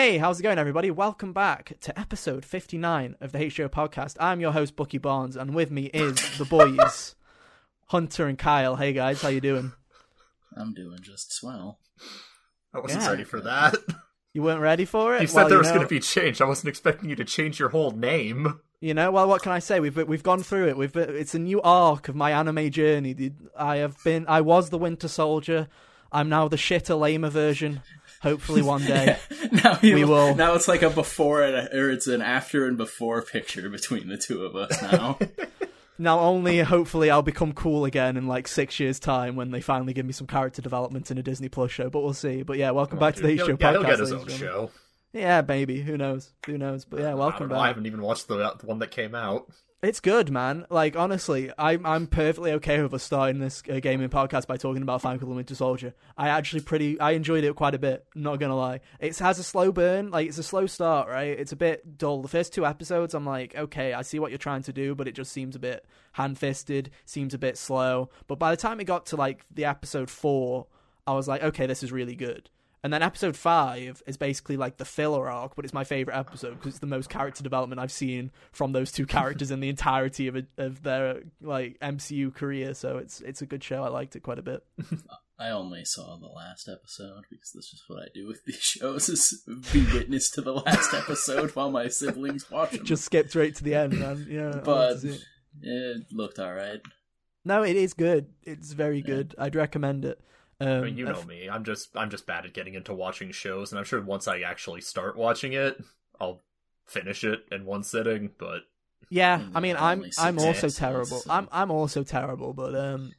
Hey, how's it going, everybody? Welcome back to episode 59 of the Hate Show podcast. I'm your host, Bucky Barnes, and with me is the boys, Hunter and Kyle. Hey, guys, how you doing? I'm doing just swell. I wasn't Yeah. ready for that. You weren't ready for it? You said Well, there you was know, going to be change. I wasn't expecting you to change your whole name. You know, well, what can I say? We've we've gone through it. We've it's a new arc of my anime journey. dude. I have been. I was the Winter Soldier. I'm now the shitter, lamer version. Hopefully, one day. now you, We will- Now it's like a before and a, or it's an after and before picture between the two of us now. Now, only hopefully I'll become cool again in like six years' time when they finally give me some character development in a Disney Plus show. But we'll see. But yeah, welcome oh, back to the Hate he'll, Show yeah, podcast. he'll get his own show. Yeah, maybe. Who knows? Who knows? But yeah, welcome don't know. I haven't even watched the, uh, the one that came out. It's good, man. Like honestly, I'm I'm perfectly okay with us starting this uh, gaming podcast by talking about Falcon and Winter Soldier. I actually pretty I enjoyed it quite a bit. Not gonna lie, it has a slow burn. Like it's a slow start, right? It's a bit dull. The first two episodes, I'm like, okay, I see what you're trying to do, but it just seems a bit hand fisted. Seems a bit slow. But by the time it got to like the episode four, I was like, okay, this is really good. And then episode five is basically like the filler arc, but it's my favorite episode because it's the most character development I've seen from those two characters in the entirety of a, of their like MCU career. So it's it's a good show. I liked it quite a bit. I only saw the last episode because this is what I do with these shows: is be witness to the last episode while my siblings watch them. Just skipped right to the end, man. Yeah, I love to but it. it looked all right. no, it is good. It's very good. I'd recommend it. Um, I mean, you know me. I'm just I'm just bad at getting into watching shows, and I'm sure once I actually start watching it, I'll finish it in one sitting. But Yeah, Mm, I mean, I'm I'm also terrible. I'm I'm also terrible, but um,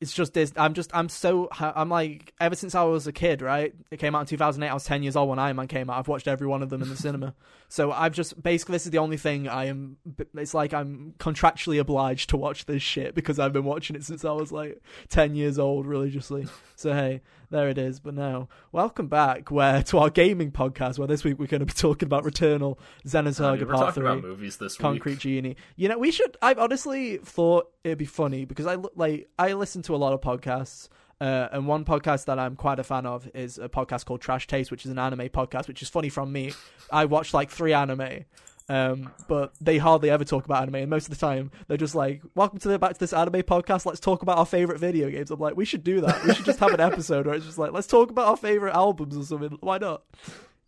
it's just this. I'm just I'm so I'm like ever since I was a kid, right? It came out in 2008. I was 10 years old when Iron Man came out. I've watched every one of them in the cinema. So I've just basically this is the only thing I am. It's like I'm contractually obliged to watch this shit because I've been watching it since I was like 10 years old religiously. So hey, there it is. But now, welcome back where to our gaming podcast. Where this week we're going to be talking about Returnal, I Xenosaga mean, Part talking Three. about movies this Concrete week. Genie. You know, we should. I've honestly thought it'd be funny because I like I listen to a lot of podcasts. Uh, and one podcast that I'm quite a fan of is a podcast called Trash Taste, which is an anime podcast, which is funny from me. I watch like three anime, um, but they hardly ever talk about anime, and most of the time they're just like, "Welcome to the back to this anime podcast. Let's talk about our favorite video games." I'm like, we should do that. We should just have an episode where it's just like, let's talk about our favorite albums or something. Why not?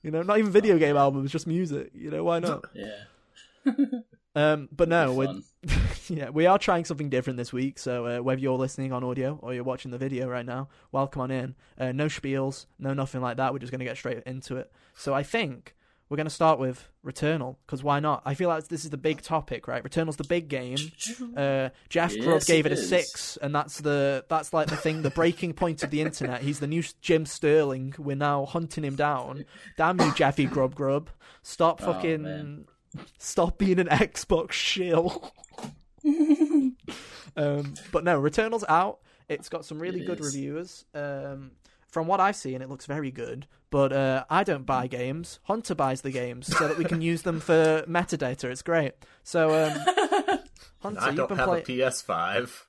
You know, not even video game albums, just music. You know, why not? Yeah, Um, but no, we're, yeah, we are trying something different this week. So uh, whether you're listening on audio or you're watching the video right now, welcome on in. Uh, no spiels, no nothing like that. We're just going to get straight into it. So I think we're going to start with Returnal because why not? I feel like this is the big topic, right? Returnal's the big game. Uh, Jeff Grubb gave it, it a is. six, and that's the that's like the thing, the breaking point of the internet. He's the new Jim Sterling. We're now hunting him down. Damn you, Jeffy Grub Grub! Stop Oh, fucking. man. stop being an Xbox shill. um, but no, Returnal's out. It's got some really It good is. reviews. Um, from what I've seen, it looks very good. But uh, I don't buy games. Hunter buys the games so that we can use them for metadata. It's great. So, um, Hunter, I don't have playing. a PS5.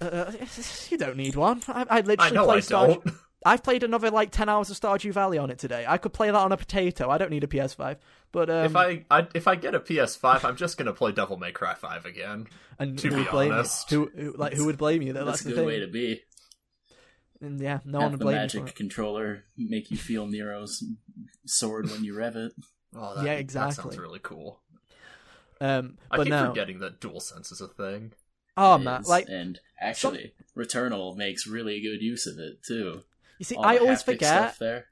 Uh, you don't need one. I, I literally I know play I Star- don't. I've played another like ten hours of Stardew Valley on it today. I could play that on a potato. I don't need a PS5. But um, if I, I if I get a PS5, I'm just gonna play Devil May Cry 5 again. and to who be would blame honest. Who, who like who would blame you? Though That's that's, a the good way to be. And yeah, no one Have would the blame you magic for it. controller make you feel Nero's sword when you rev it. Oh, that, Yeah, That exactly. sounds really cool. Um, I but keep no. forgetting that dual sense is a thing. Oh It man, is, like and actually, Returnal makes really good use of it too. you see, All I the always forget. stuff there.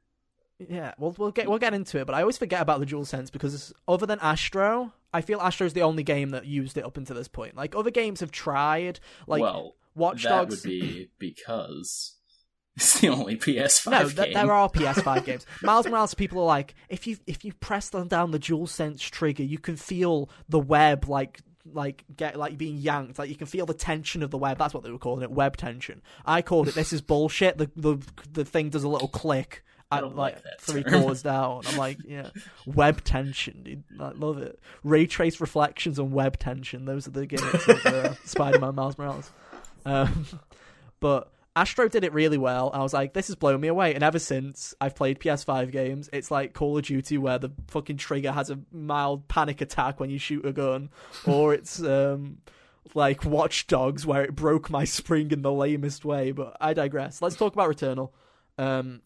Yeah, we'll we'll get we'll get into it, but I always forget about the dual sense because other than Astro, I feel Astro's the only game that used it up until this point. Like other games have tried, like well, Watch that Dogs. would be because it's the only PS5 No, game. th- there are PS5 games. Miles Morales. People are like, if you if you press down the dual sense trigger, you can feel the web like like get like being yanked. Like you can feel the tension of the web. That's what they were calling it, web tension. I called it. This is bullshit. The the the thing does a little click. At, like like three chords down. I'm like, yeah, web tension, dude. I love it. Ray trace reflections and web tension. Those are the gimmicks of uh, Spider-Man Miles Morales. Um, but Astro did it really well. I was like, this has blown me away. And ever since I've played PS5 games, it's like Call of Duty where the fucking trigger has a mild panic attack when you shoot a gun, or it's um like Watch Dogs where it broke my spring in the lamest way. But I digress. Let's talk about Returnal. Um,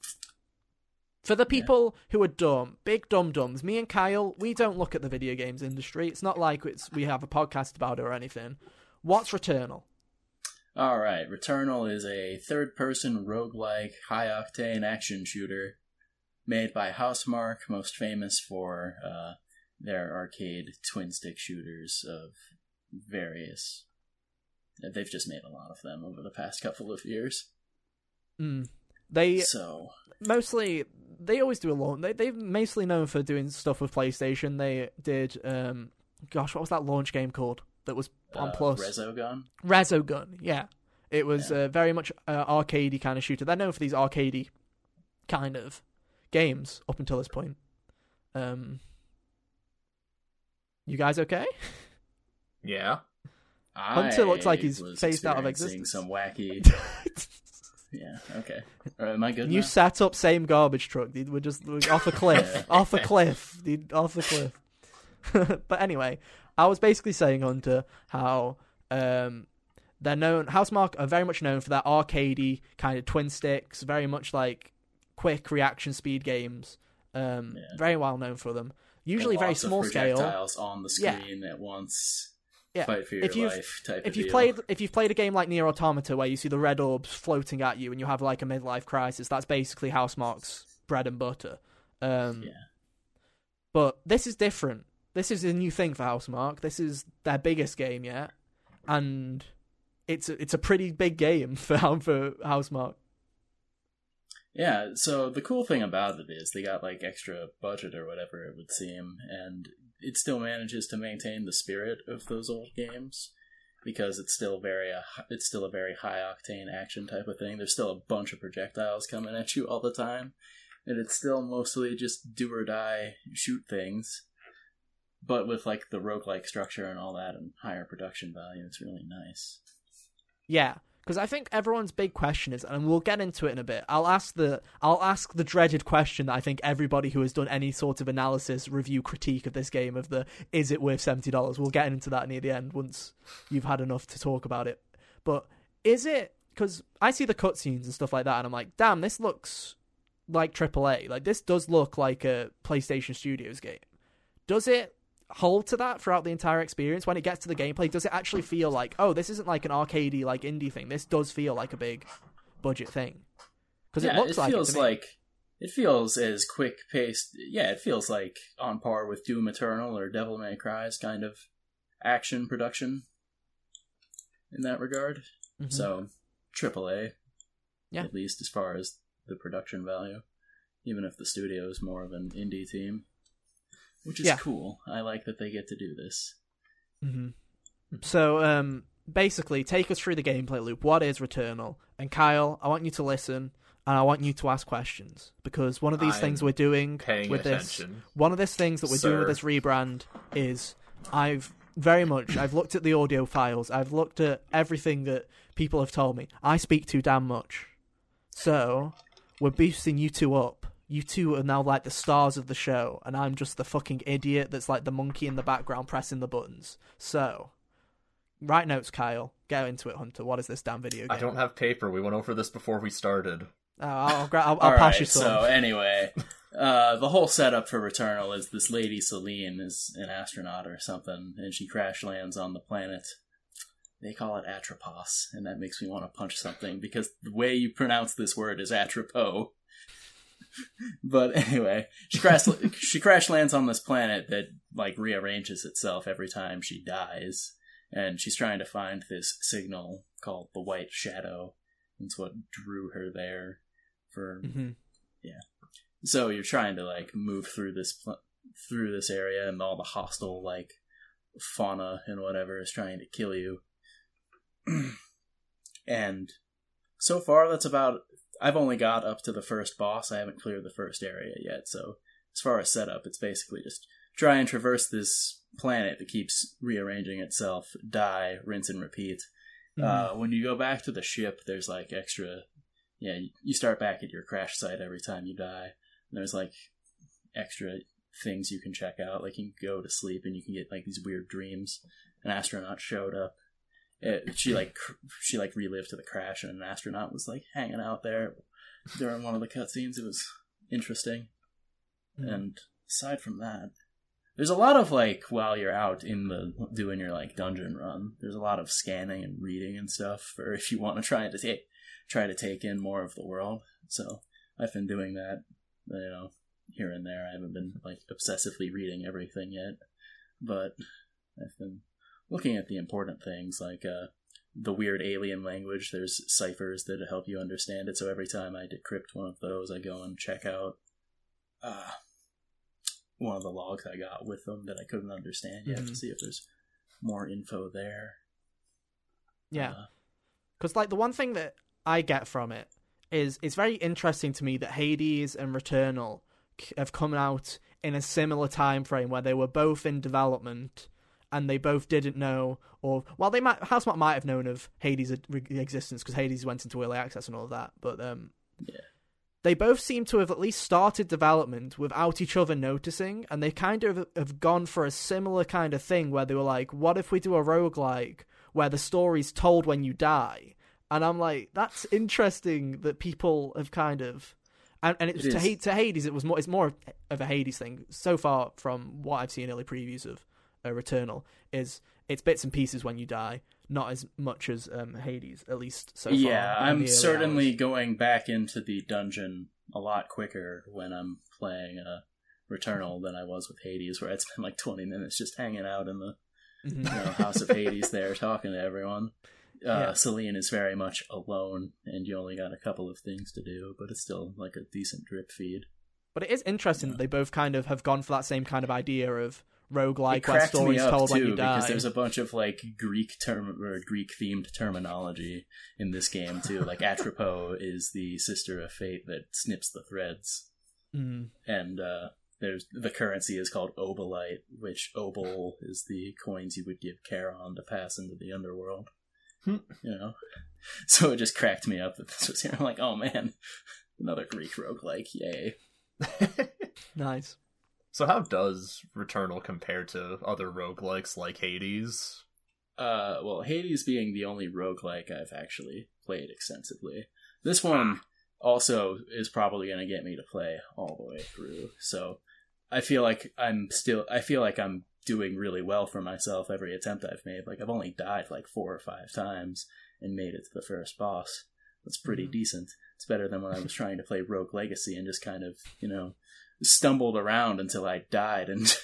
for the people who are dumb, big dum dums, me and Kyle, we don't look at the video games industry. It's not like it's we have a podcast about it or anything. What's Returnal? All right, Returnal is a third-person roguelike high-octane action shooter made by Housemarque, most famous for uh, their arcade twin-stick shooters of various. They've just made a lot of them over the past couple of years. Mm. They So mostly they always do a lot. They they're mostly known for doing stuff with PlayStation. They did um gosh, what was that launch game called that was on uh, Plus? Resogun. Resogun, yeah. It was uh, very much uh, arcadey kind of shooter. They're known for these arcadey kind of games up until this point. Um, you guys okay? Yeah. Hunter looks like he's I phased out of existence. Some wacky. yeah. Okay. All right, am I good? you now? set up same garbage truck, dude. We're just we're off a cliff, off a cliff, dude, off a cliff. but anyway, I was basically saying Hunter how um they're known. Housemarque are very much known for their arcadey kind of twin sticks, very much like quick reaction speed games. Um, Yeah. very well known for them. Usually very small scale. on the Yeah. screen at once. Yeah. Fight for your If you've- life type if you've deal. played if you've played a game like Nier Automata where you see the red orbs floating at you and you have like a midlife crisis, that's basically Housemarque's bread and butter. Um, Yeah. But this is different. This is a new thing for Housemarque. This is their biggest game yet, and it's a, it's a pretty big game for for Housemarque. Yeah, so the cool thing about it is they got like extra budget or whatever it would seem, and it still manages to maintain the spirit of those old games because it's still very uh, it's still a very high octane action type of thing. There's still a bunch of projectiles coming at you all the time, and it's still mostly just do or die shoot things, but with like the roguelike structure and all that and higher production value. It's really nice. Yeah, because I think everyone's big question is, and we'll get into it in a bit. I'll ask the I'll ask the dreaded question that I think everybody who has done any sort of analysis, review, critique of this game of the is it worth seventy dollars? We'll get into that near the end once you've had enough to talk about it. But is it because I see the cutscenes and stuff like that, and I'm like, damn, this looks like AAA. Like this does look like a PlayStation Studios game. Does it hold to that throughout the entire experience when it gets to the gameplay does it actually feel like oh this isn't like an arcadey like indie thing this does feel like a big budget thing because yeah, it looks like feels it like it feels as quick paced. Yeah, it feels like on par with Doom Eternal or Devil May Cry's kind of action production in that regard. Mhm. So, AAA, Yeah. at least as far as the production value, even if the studio is more of an indie team, which is Yeah. cool. I like that they get to do this. hmm So, um, basically, take us through the gameplay loop. What is Returnal? And Kyle, I want you to listen and I want you to ask questions because one of these I'm things we're doing Paying with this, one of these things that we're doing with this rebrand is I've very much I've looked at the audio files. I've looked at everything that people have told me. I speak too damn much. So, we're boosting you two up. You two are now like the stars of the show, and I'm just the fucking idiot that's like the monkey in the background pressing the buttons. So, write notes, Kyle. Get into it, Hunter. What is this damn video game? I don't have paper. We went over this before we started. Oh, I'll, gra- I'll, I'll pass right, you some. So anyway, uh, the whole setup for Returnal is this lady Celine is an astronaut or something, and she crash lands on the planet. They call it Atropos, and that makes me want to punch something because the way you pronounce this word is Atropo. but anyway, she crash she crash lands on this planet that like rearranges itself every time she dies, and she's trying to find this signal called the White Shadow. It's what drew her there for hmm so you're trying to like move through this pl- through this area and all the hostile like fauna and whatever is trying to kill you. And so far that's about i've only got up to the first boss i haven't cleared the first area yet so as far as setup it's basically just try and traverse this planet that keeps rearranging itself die rinse and repeat Uh, when you go back to the ship, there's like extra. Yeah, you- you start back at your crash site every time you die. And there's like extra things you can check out. Like you can go to sleep and you can get like these weird dreams. An astronaut showed up. It, she like cr- she like relived to the crash, and an astronaut was like hanging out there during one of the cutscenes. It was interesting. Mhm. And aside from that, there's a lot of like while you're out in the doing your like dungeon run, there's a lot of scanning and reading and stuff for if you want to try to take try to take in more of the world. So I've been doing that, you know, here and there. I haven't been like obsessively reading everything yet, but I've been looking at the important things like uh the weird alien language. There's ciphers that help you understand it. So every time I decrypt one of those, I go and check out uh, one of the logs I got with them that I couldn't understand yet to Mhm. see if there's more info there. Yeah. Uh, Because like the one thing that I get from it is it's very interesting to me that Hades and Returnal have come out in a similar time frame where they were both in development and they both didn't know or well they might Housemarque might have known of Hades' existence because Hades went into early access and all of that but um Yeah. they both seem to have at least started development without each other noticing and they kind of have gone for a similar kind of thing where they were like what if we do a roguelike where the story's told when you die and I'm like, that's interesting that people have kind of, and, and it's It to, is. To Hades. It was more. It's more of a Hades thing so far from what I've seen early previews of uh, Returnal. Is it's bits and pieces when you die, not as much as um, Hades, at least so far. yeah, I'm certainly hours. going back into the dungeon a lot quicker when I'm playing uh, Returnal than I was with Hades, where I'd spend like 20 minutes just hanging out in the Mhm. you know, House of Hades there talking to everyone. Uh, Yeah. Celine is very much alone, and you only got a couple of things to do, but it's still like a decent drip feed. But it is interesting that they both kind of have gone for that same kind of idea of roguelike it where cracked me stories up told too when you die. because there's a bunch of like Greek term or Greek themed terminology in this game too. Like Atropos is the sister of fate that snips the threads, Mm. and uh, there's the currency is called obolite, which obol is the coins you would give Charon to pass into the underworld. Hmm. You know, so it just cracked me up that this was here. I'm like, oh man, another Greek roguelike, yay! Nice. So how does Returnal compare to other roguelikes like Hades? Uh, well, Hades being the only roguelike I've actually played extensively. This one also is probably going to get me to play all the way through. So I feel like I'm still, I feel like I'm doing really well for myself every attempt I've made. Like I've only died like four or five times and made it to the first boss. That's pretty Mhm. decent. It's better than when I was trying to play Rogue Legacy and just kind of, you know, stumbled around until I died and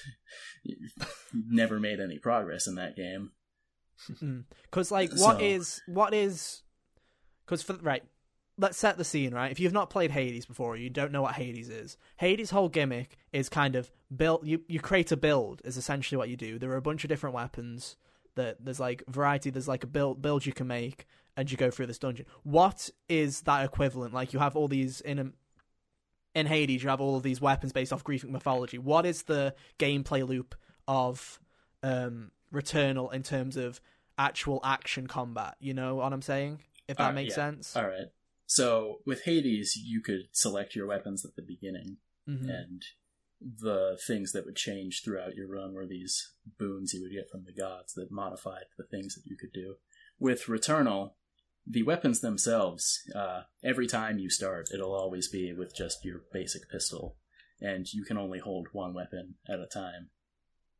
never made any progress in that game. Hmm. Because like, what So- is what is? Because for right, let's set the scene. Right, if you've not played Hades before, you don't know what Hades is. Hades' whole gimmick is kind of build. You you create a build is essentially what you do. There are a bunch of different weapons. That there's like variety. There's like a build build you can make, and you go through this dungeon. What is that equivalent? Like you have all these in a, in Hades, you have all of these weapons based off Greek mythology. What is the gameplay loop of um, Returnal in terms of actual action combat? You know what I'm saying? If that makes yeah. sense. All right. So with Hades, you could select your weapons at the beginning, Mhm. and the things that would change throughout your run were these boons you would get from the gods that modified the things that you could do. With Returnal, the weapons themselves, uh, every time you start, it'll always be with just your basic pistol, and you can only hold one weapon at a time.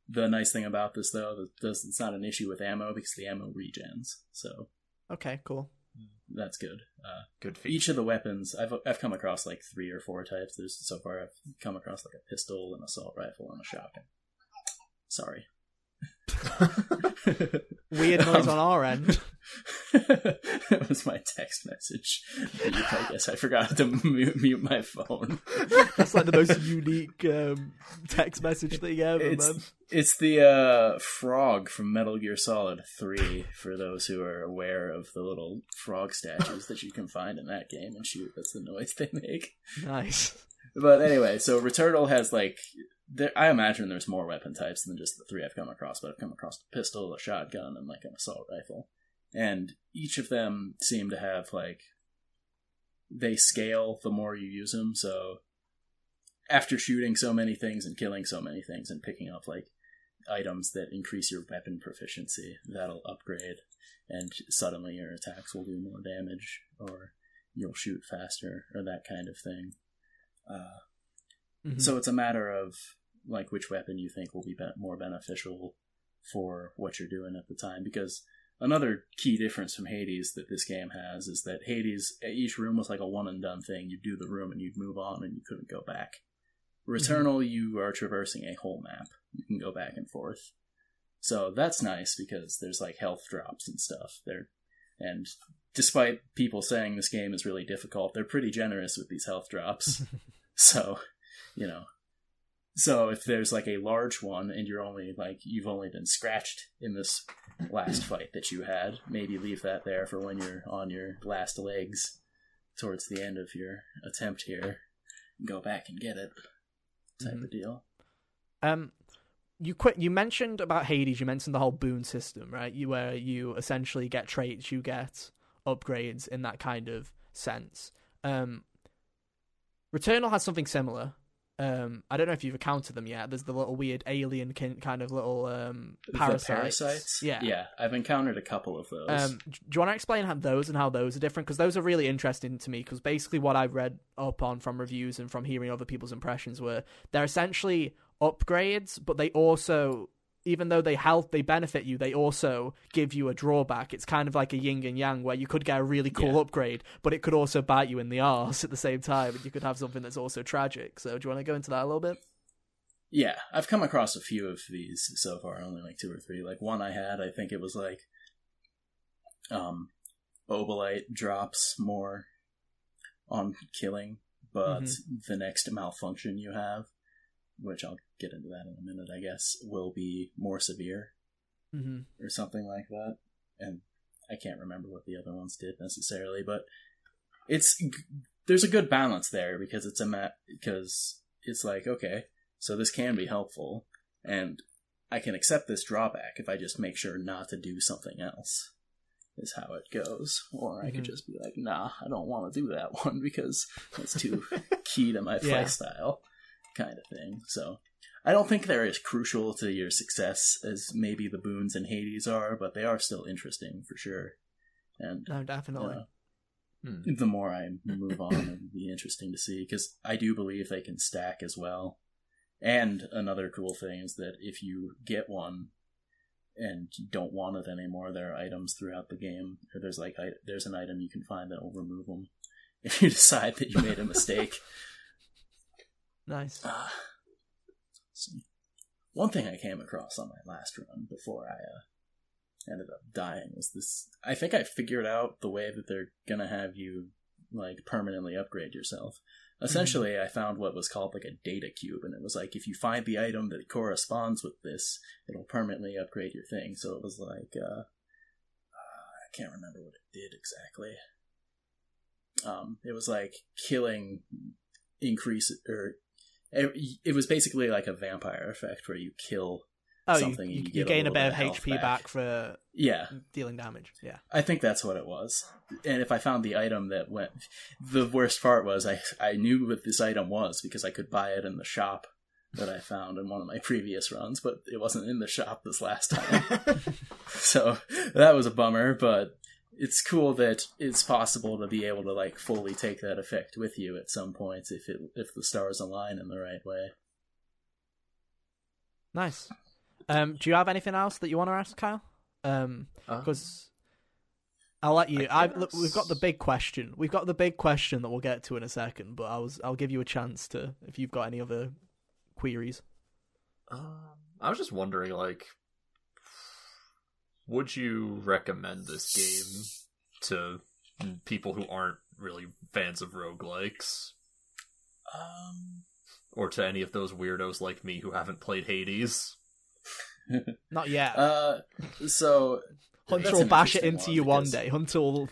The nice thing about this, though, that this, it's not an issue with ammo because the ammo regens, so Okay, cool. that's good. Uh, Good feat. each of the weapons I've I've come across like three or four types. There's so far I've come across like a pistol, an assault rifle, and a shotgun. Sorry. Weird noise Um, on our end. that was my text message. I guess I forgot to mute, mute my phone. That's like the most unique um, text message thing ever, It's, man. it's the uh, frog from Metal Gear Solid 3, for those who are aware of the little frog statues that you can find in that game and shoot. That's the noise they make. Nice. But anyway, so Returnal has like there, I imagine there's more weapon types than just the three I've come across, but I've come across a pistol, a shotgun, and like an assault rifle. and each of them seem to have like they scale the more you use them. So after shooting so many things and killing so many things and picking up like items that increase your weapon proficiency, that'll upgrade, and suddenly your attacks will do more damage, or you'll shoot faster, or that kind of thing. Uh, Mhm. so it's a matter of like which weapon you think will be, be- more beneficial for what you're doing at the time. Because another key difference from Hades that this game has is that Hades each room was like a one and done thing. You'd do the room and you'd move on and you couldn't go back. Returnal, mm-hmm. you are traversing a whole map. You can go back and forth. So that's nice because there's like health drops and stuff there. And despite people saying this game is really difficult, they're pretty generous with these health drops. so, you know, so if there's like a large one and you're only like you've only been scratched in this last fight that you had, maybe leave that there for when you're on your last legs towards the end of your attempt here. Go back and get it. Type Mhm. of deal. Um, you quit. You mentioned about Hades. You mentioned the whole boon system, right? You where you essentially get traits, you get upgrades in that kind of sense. Um, Returnal has something similar. Um, I don't know if you've encountered them yet. There's the little weird alien kin- kind of little um parasites. parasites? Yeah. Yeah, I've encountered a couple of those. Um, do you want to explain how those and how those are different? Because those are really interesting to me. Because basically, what I've read up on from reviews and from hearing other people's impressions were they're essentially upgrades, but they also, even though they help, they benefit you. They also give you a drawback. It's kind of like a yin and yang, where you could get a really cool Yeah. upgrade, but it could also bite you in the arse at the same time, and you could have something that's also tragic. So, do you want to go into that a little bit? Yeah, I've come across a few of these so far, only like two or three. Like one I had, I think it was like um Obolite drops more on killing, but the next malfunction you have, which I'll get into that in a minute, I guess, will be more severe hmm or something like that. And I can't remember what the other ones did necessarily, but it's there's a good balance there because it's a mat because it's like okay, so this can be helpful, and I can accept this drawback if I just make sure not to do something else. Is how it goes, or I could Mhm. just be like, "Nah, I don't want to do that one because it's too key to my Yeah. playstyle," kind of thing. So I don't think they're as crucial to your success as maybe the boons and Hades are, but they are still interesting for sure. And No, definitely. uh, Hmm. the more I move on, it'll be interesting to see because I do believe they can stack as well. And another cool thing is that if you get one and you don't want it anymore, there are items throughout the game. Or there's like I, there's an item you can find that will remove them if you decide that you made a mistake. Nice. Uh. One thing I came across on my last run before I uh, ended up dying was this. I think I figured out the way that they're gonna have you like permanently upgrade yourself. Essentially, I found what was called like a data cube, and it was like if you find the item that corresponds with this, it'll permanently upgrade your thing. So it was like uh, I can't remember what it did exactly. Um, it was like killing increase or it, it was basically like a vampire effect where you kill Oh, something you, and you you a gain a bit of HP back. back. for yeah dealing damage. Yeah. i think that's what it was and if i found the item that went the worst part was i i knew what this item was because i could buy it in the shop that i found in one of my previous runs but it wasn't in the shop this last time so that was a bummer but it's cool that it's possible to be able to like fully take that effect with you at some point if it if the stars align in the right way Nice. Um, do you have anything else that you want to ask, Kyle? Um, Uh, because I'll let you. I I look, we've got the big question. We've got the big question that we'll get to in a second. But I was, I'll give you a chance to if you've got any other queries. Um, I was just wondering, like, would you recommend this game to people who aren't really fans of roguelikes? um Or to any of those weirdos like me who haven't played Hades? Not yet. uh so Hunter will bash it interesting into you one day. Hunter will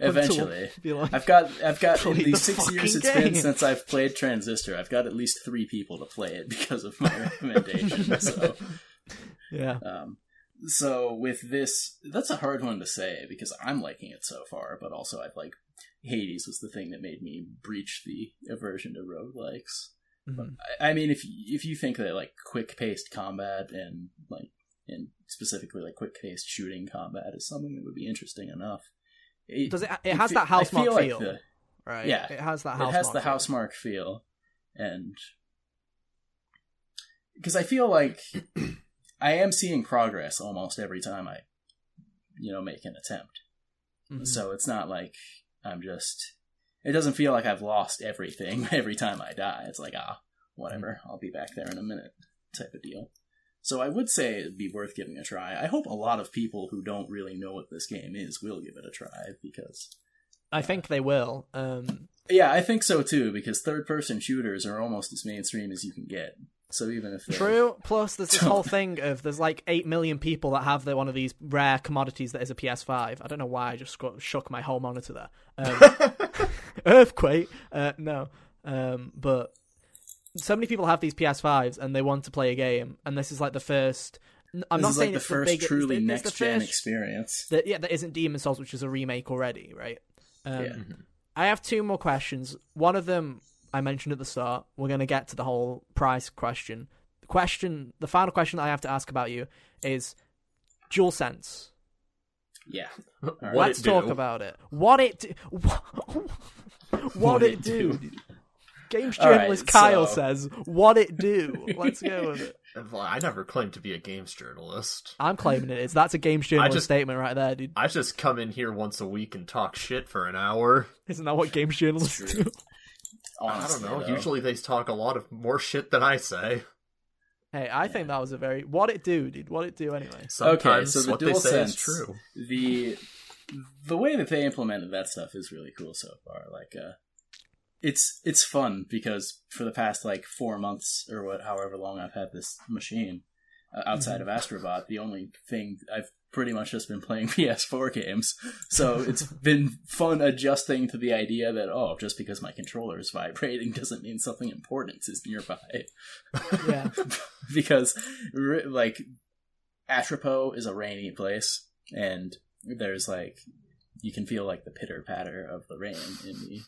eventually be like, I've got I've got in Play the the six years fucking it's been since I've played Transistor, I've got at least three people to play it because of my recommendation. so yeah. um so with this, that's a hard one to say because I'm liking it so far, but also I've like Hades was the thing that made me breach the aversion to roguelikes. Mhm. I, I mean, if if you think that like quick paced combat and like and specifically like quick paced shooting combat is something that would be interesting enough, it, Does it? It has fe- that house I feel mark like the- right? yeah, it has that House it has mark the feel. Housemarque feel, and because I feel like I am seeing progress almost every time I, you know, make an attempt. Mhm. So it's not like I'm just. It doesn't feel like I've lost everything every time I die. It's like ah, whatever. I'll be back there in a minute, type of deal. So I would say it'd be worth giving a try. I hope a lot of people who don't really know what this game is will give it a try because I think they will. Um, yeah, I think so too. Because third-person shooters are almost as mainstream as you can get. So even if True. Plus, there's this whole thing of there's like eight million people that have the, one of these rare commodities that is a PS5. I don't know why I just got, shook my whole monitor there. Um, earthquake. Uh, no. Um, but so many people have these PS5s and they want to play a game, and this is like the first. I'm this not is saying like the it's first big, it's truly next gen experience. That yeah, that isn't Demon Souls, which is a remake already, right? Um, Yeah. I have two more questions. One of them I mentioned at the start. We're going to get to the whole price question. The question, the final question that I have to ask about you is dual sense. Yeah. What Let's it do? talk about it. What it do, what, What it it do. do. Games All right, journalist Kyle so- says, "What it do." Let's go with it. Well, I never claimed to be a games journalist. I'm claiming it is. That's a games journalist just- statement right there, dude. I just come in here once a week and talk shit for an hour. Isn't that what games journalists do? Honestly, I don't know. though. Usually they talk a lot of more shit than I say. Hey, I think that was a very what it do, dude. What it do anyway. Sometimes so the what they say is true. the the way that they implemented that stuff is really cool so far. Like, uh, it's it's fun because for the past like four months or what, however long I've had this machine uh, outside of Astrobot, the only thing I've pretty much just been playing PS4 games. So it's been fun adjusting to the idea that oh, just because my controller is vibrating doesn't mean something important is nearby. Yeah. because like Atropo is a rainy place, and there's like you can feel like the pitter patter of the rain in the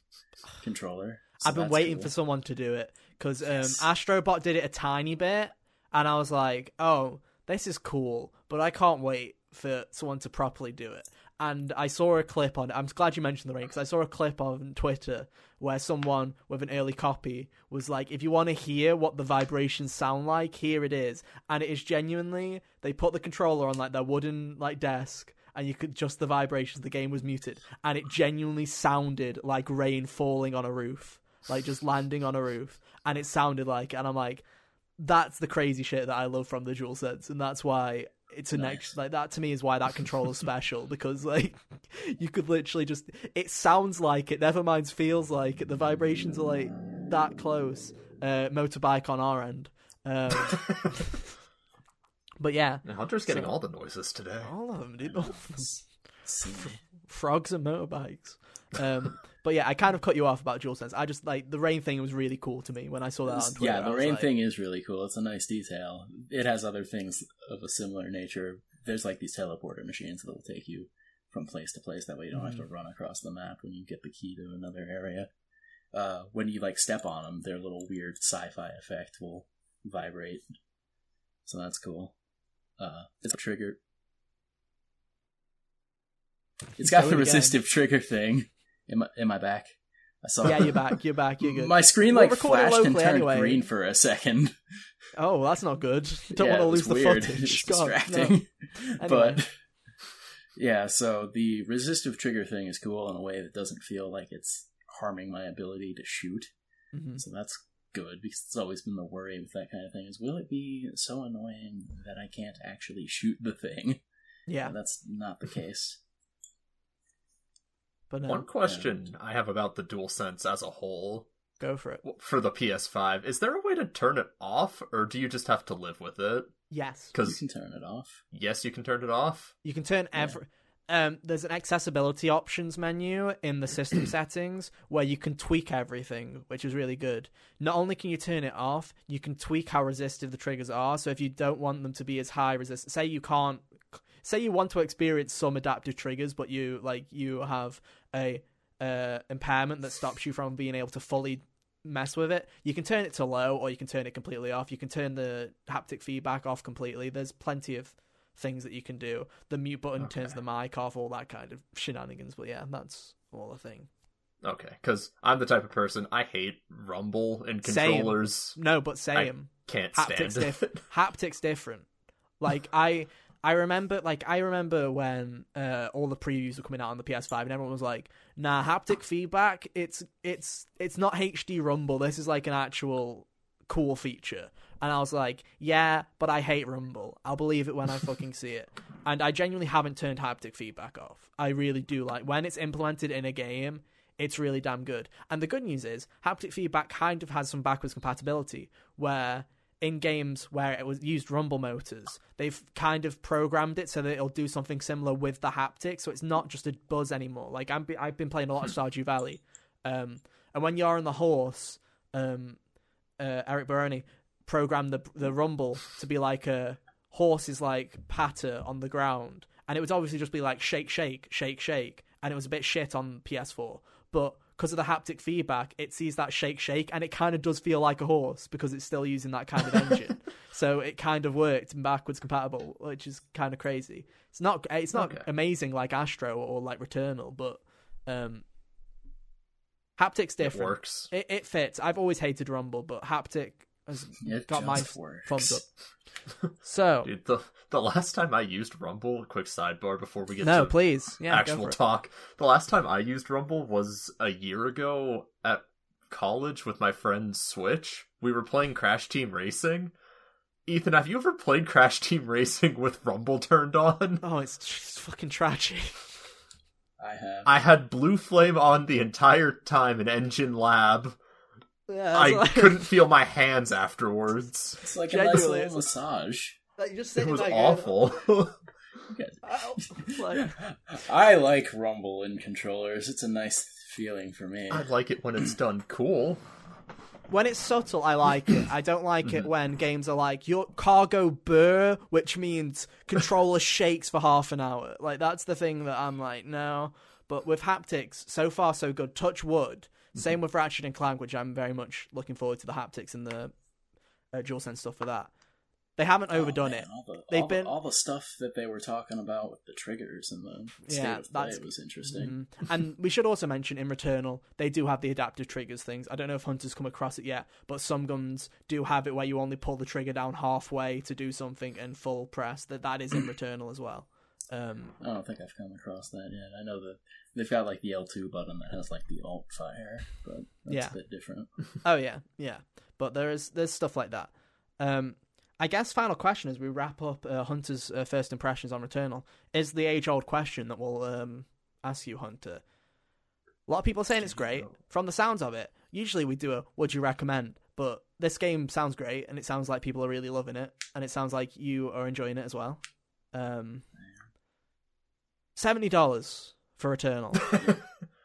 controller. So I've been waiting cool. for someone to do it because um, Yes. Astrobot did it a tiny bit, and I was like, "Oh, this is cool," but I can't wait for someone to properly do it. And I saw a clip on. I'm glad you mentioned the rain because I saw a clip on Twitter where someone with an early copy was like, "If you want to hear what the vibrations sound like, here it is." And it is genuinely they put the controller on like their wooden like desk. And you could just the vibrations. The game was muted, and it genuinely sounded like rain falling on a roof like just landing on a roof, and it sounded like, and I'm like, that's the crazy shit that I love from the dual sense, and that's why it's a Nice. next like that to me is why that controller's special because like you could literally just it sounds like it, never mind feels like it. The vibrations are like that close. Uh, motorbike on our end. Um, but yeah, And Hunter's getting So- all the noises today. all of them, dude. All of them frogs and motorbikes. Um, but yeah, I kind of cut you off about DualSense. I just like the rain thing was really cool to me when I saw that on Twitter. yeah, the rain like, thing is really cool. It's a nice detail. It has other things of a similar nature. There's like these teleporter machines that will take you from place to place. That way, you don't have to run across the map when you get the key to another area. Uh, when you like step on them, their little weird sci-fi effect will vibrate. So that's cool. Uh, it's a trigger. It's got Go the again. resistive trigger thing. Am I, am I back? I saw. Yeah, you're back. You're back. You're good. My screen like flashed and turned anyway. green for a second. Oh, that's not good. Don't Yeah, want to lose the footage. It's God, no. Anyway. But yeah, so the resistive trigger thing is cool in a way that doesn't feel like it's harming my ability to shoot. Mhm. So that's good because it's always been the worry with that kind of thing is will it be so annoying that I can't actually shoot the thing? Yeah, That's not the case. but no, One question I have about the DualSense as a whole go for it. for the PS5 is there a way to turn it off, or do you just have to live with it? Yes, Because You can turn it off. yes, you can turn it off. you can turn every. Um, there's an accessibility options menu in the system settings where you can tweak everything, which is really good. Not only can you turn it off, you can tweak how resistive the triggers are. So if you don't want them to be as high resist, say you can't say you want to experience some adaptive triggers, but you like you have a uh, impairment that stops you from being able to fully mess with it. You can turn it to low, or you can turn it completely off. You can turn the haptic feedback off completely. There's plenty of things that you can do. The mute button Okay. turns the mic off, all that kind of shenanigans. But yeah, that's all the thing. Okay, because I'm the type of person I hate Rumble and Same. controllers. No, but same. Can't haptics stand diff- it. haptics different. Like I I remember like I remember when uh, all the previews were coming out on the PS5 and everyone was like, "Nah, haptic feedback, it's it's it's not HD Rumble. This is like an actual cool feature." And I was like, "Yeah, but I hate Rumble. I'll believe it when I fucking see it." And I genuinely haven't turned haptic feedback off. I really do like when it's implemented in a game, it's really damn good. And the good news is, haptic feedback kind of has some backwards compatibility where in games where it was used rumble motors, they've kind of programmed it so that it'll do something similar with the haptic, so it's not just a buzz anymore. Like I'm, I've been playing a lot of Stardew Valley, um, and when you're on the horse, um, uh, Eric Barone programmed the the rumble to be like a horse's like patter on the ground, and it would obviously just be like shake, shake, shake, shake, and it was a bit shit on PS4, but because of the haptic feedback, it sees that shake shake, and it kind of does feel like a horse because it's still using that kind of engine. so it kind of worked backwards compatible, which is kind of crazy. It's not it's not Okay. amazing like Astro or like Returnal, but um, haptic's different. It different. works. It, it fits. I've always hated Rumble, but haptic has It got my just works. thumbs up. So Dude, the the last time I used Rumble, quick sidebar before we get no, to please, yeah, actual for it. talk. The last time I used Rumble was a year ago at college with my friend Switch. We were playing Crash Team Racing. Ethan, have you ever played Crash Team Racing with Rumble turned on? Oh, it's, it's fucking tragic. I have. I had Blue Flame on the entire time in Engine Lab. Yeah, I like- couldn't feel my hands afterwards. It's like a nice Genuinely, little massage. like, you're just It sitting was awful. "Ow." Like, I like Rumble in controllers. It's a nice feeling for me. I like it when it's done cool. when it's subtle, I like it. I don't like Mm-hmm. it when games are like your cargo burr, which means controller shakes for half an hour. Like that's the thing that I'm like, no. But with haptics, so far so good. Touch wood. Mm-hmm. Same with Ratchet and Clank, which I'm very much looking forward to the haptics and the uh, DualSense stuff for that. They haven't overdone Oh, man, it. All the, They've all, been- the, all the stuff that they were talking about with the triggers and the state Yeah, of play was interesting. Mhm. and we should also mention in Returnal, they do have the adaptive triggers things. I don't know if Hunter's come across it yet, but some guns do have it where you only pull the trigger down halfway to do something and full press. That that is in Returnal as well. Um, I don't think I've come across that yet. I know that they've got like the L2 button that has like the alt fire, but that's Yeah. a bit different. oh yeah, yeah. But there is there's stuff like that. Um, I guess final question as we wrap up uh, Hunter's uh, first impressions on Returnal is the age old question that we'll um, ask you, Hunter. A lot of people are saying it's great. From the sounds of it, usually we do a would you recommend, but this game sounds great and it sounds like people are really loving it and it sounds like you are enjoying it as well. Um, Seventy dollars for Eternal.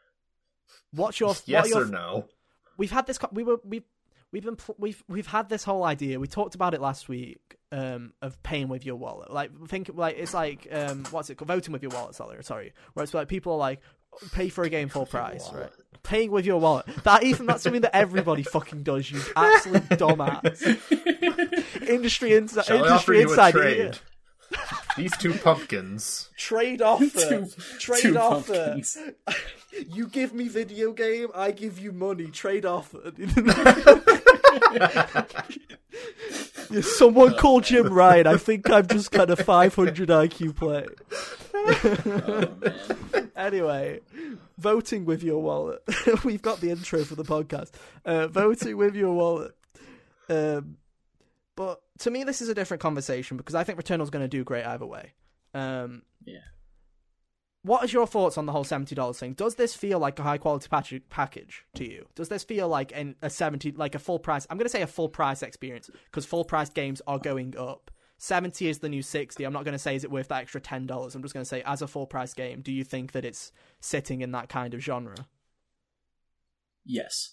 What's your what yes are your or no? we've had this we were we've we've been we've we've had this whole idea we talked about it last week um of paying with your wallet like think like it's like um what's it called voting with your wallet sorry sorry where it's like people are like pay for a game full price right paying with your wallet that even that's something that everybody fucking does you absolute dumbass industry insight Shall I offer industry inside. insight trade? These two pumpkins. trade offer Two- trade two offer pumpkins. you give me video game i give you money trade offer Yeah, someone call Jim Ryan. I think I'm just kind of 500 IQ play. Oh man. Anyway, voting with your wallet. We've got the intro for the podcast. Uh, voting with your wallet. Um, but to me, this is a different conversation because I think Returnal's going to do great either way. Um, Yeah. What is your thoughts on the whole seventy dollars thing? Does this feel like a high quality patch- package to you? Does this feel like an, a seventy, like a full price? I'm going to say a full price experience because full price games are going up. Seventy is the new sixty. I'm not going to say is it worth that extra ten dollars. I'm just going to say as a full price game, do you think that it's sitting in that kind of genre? Yes.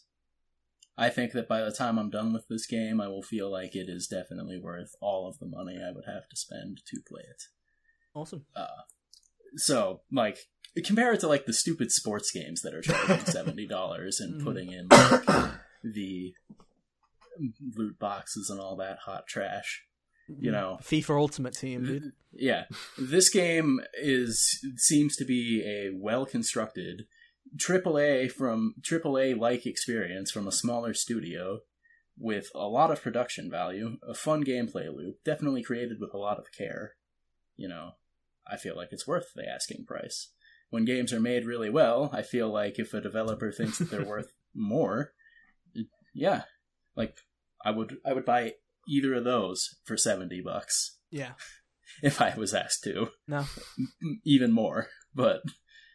I think that by the time I'm done with this game, I will feel like it is definitely worth all of the money I would have to spend to play it. Awesome. So, like, compare it to like the stupid sports games that are charging seventy dollars and Mhm. putting in like, the loot boxes and all that hot trash. You know, FIFA Ultimate Team, dude. yeah, this game is seems to be a well constructed AAA from AAA like experience from a smaller studio with a lot of production value, a fun gameplay loop, definitely created with a lot of care. You know, I feel like it's worth the asking price. When games are made really well, I feel like if a developer thinks that they're worth more, yeah, like I would I would buy either of those for 70 bucks Yeah. if I was asked to. No. Even more, but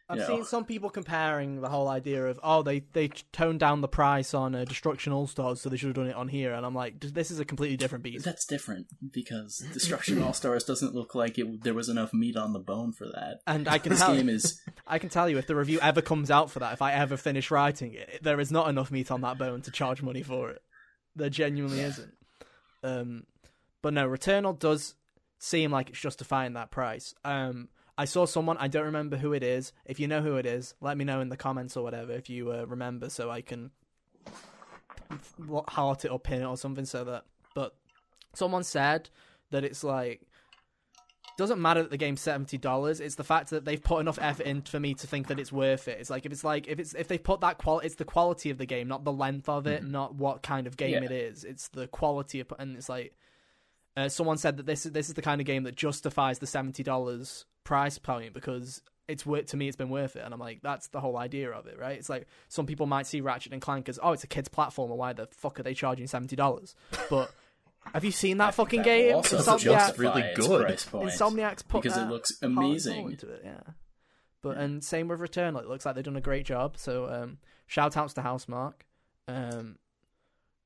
I've you seen some people comparing the whole idea of oh they they toned down the price on uh, Destruction All Stars so they should have done it on here and I'm like this is a completely different beast. that's different because Destruction All Stars doesn't look like it. There was enough meat on the bone for that. And I can This tell game is I can tell you if the review ever comes out for that if I ever finish writing it there is not enough meat on that bone to charge money for it. There genuinely Yeah. isn't. Um, but no, Returnal does seem like it's justifying that price. Um, I saw someone I don't remember who it is. If you know who it is, let me know in the comments or whatever if you uh, remember, so I can heart it or pin it or something. So that, but someone said that it's like doesn't matter that the game's seventy dollars. It's the fact that they've put enough effort in for me to think that it's worth it. It's like if it's like if it's if they put that quality, it's the quality of the game, not the length of it, not what kind of game Yeah. it is. It's the quality of, and it's like uh, someone said that this is this is the kind of game that justifies the seventy dollars price point because it's worth to me. It's been worth it, and I'm like that's the whole idea of it, right? It's like some people might see Ratchet and Clank as oh, it's a kids platformer. Why the fuck are they charging seventy dollars? But have you seen that fucking that game? also Insomniac- Insomniac, just really good. price point. Insomniac's put because it that looks heart and soul amazing. into it, yeah. But and same with Returnal. It looks like they've done a great job. So um, shout outs to Housemarque, um,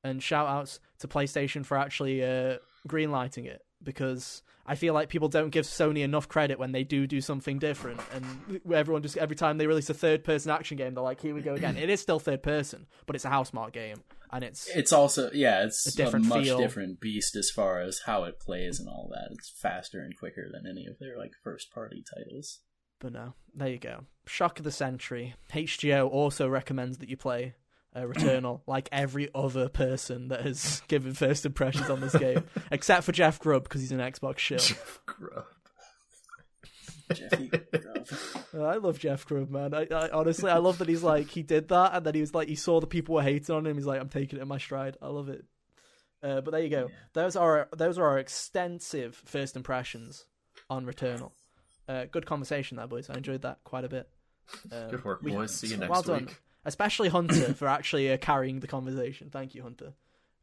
and shout outs to PlayStation for actually uh, greenlighting it because I feel like people don't give Sony enough credit when they do do something different, and everyone just every time they release a third person action game, they're like, "Here we go again." it is still third person, but it's a Housemarque game, and it's It's also yeah, it's A a, different much feel. different beast as far as how it plays and all that. It's faster and quicker than any of their like first party titles. But no, there you go. Shock of the century. HGO also recommends that you play uh, Returnal, like every other person that has given first impressions on this game, except for Jeff Grubb because he's an Xbox shill. Jeff Grubb. Jeffy Grubb. I love Jeff Grubb, man. I, I honestly, I love that he's like he did that, and then he was like he saw the people were hating on him. He's like, I'm taking it in my stride. I love it. Uh, but there you go. Yeah. Those are those are our extensive first impressions on Returnal. Uh, good conversation there, boys. I enjoyed that quite a bit. Um, Good work, we- boys. See you next well done. Especially Hunter for actually uh, carrying the conversation. Thank you, Hunter.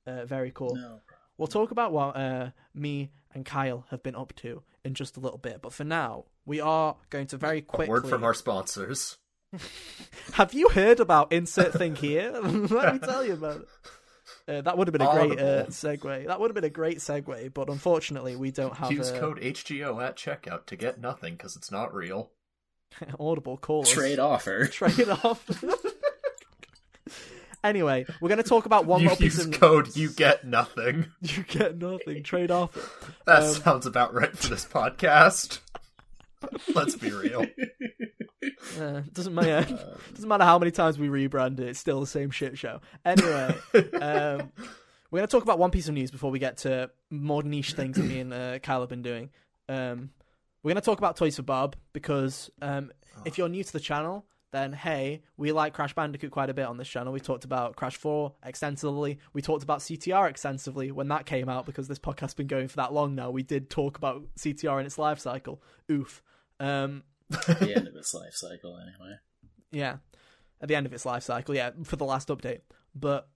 Uh, very cool. No. We'll talk about what uh, me and Kyle have been up to in just a little bit, but for now, we are going to very quickly. Word from our sponsors. Have you heard about insert thing here? Let me tell you about it. Uh, that would have been a great uh, segue. That would have been a great segue, but unfortunately, we don't have Use uh, code HGO at checkout to get nothing because it's not real. Audible call. us. Trade offer. trade off. Anyway, we're going to talk about one you little piece of code you get nothing. You get nothing. Trade off. That Um, sounds about right for this podcast. Let's be real. Uh, doesn't matter. doesn't matter how many times we rebrand it. It's still the same shit show. Anyway, um, we're going to talk about one piece of news before we get to more niche things that me and uh, Kyle have been doing. Um, we're going to talk about Toys for Bob because um, if you're new to the channel, then hey, we like Crash Bandicoot quite a bit on this channel. We talked about Crash 4 extensively. We talked about CTR extensively when that came out because this podcast's been going for that long now. We did talk about CTR in its life cycle. Oof. Um, the end of its life cycle, anyway. yeah, at the end of its life cycle. Yeah, for the last update. But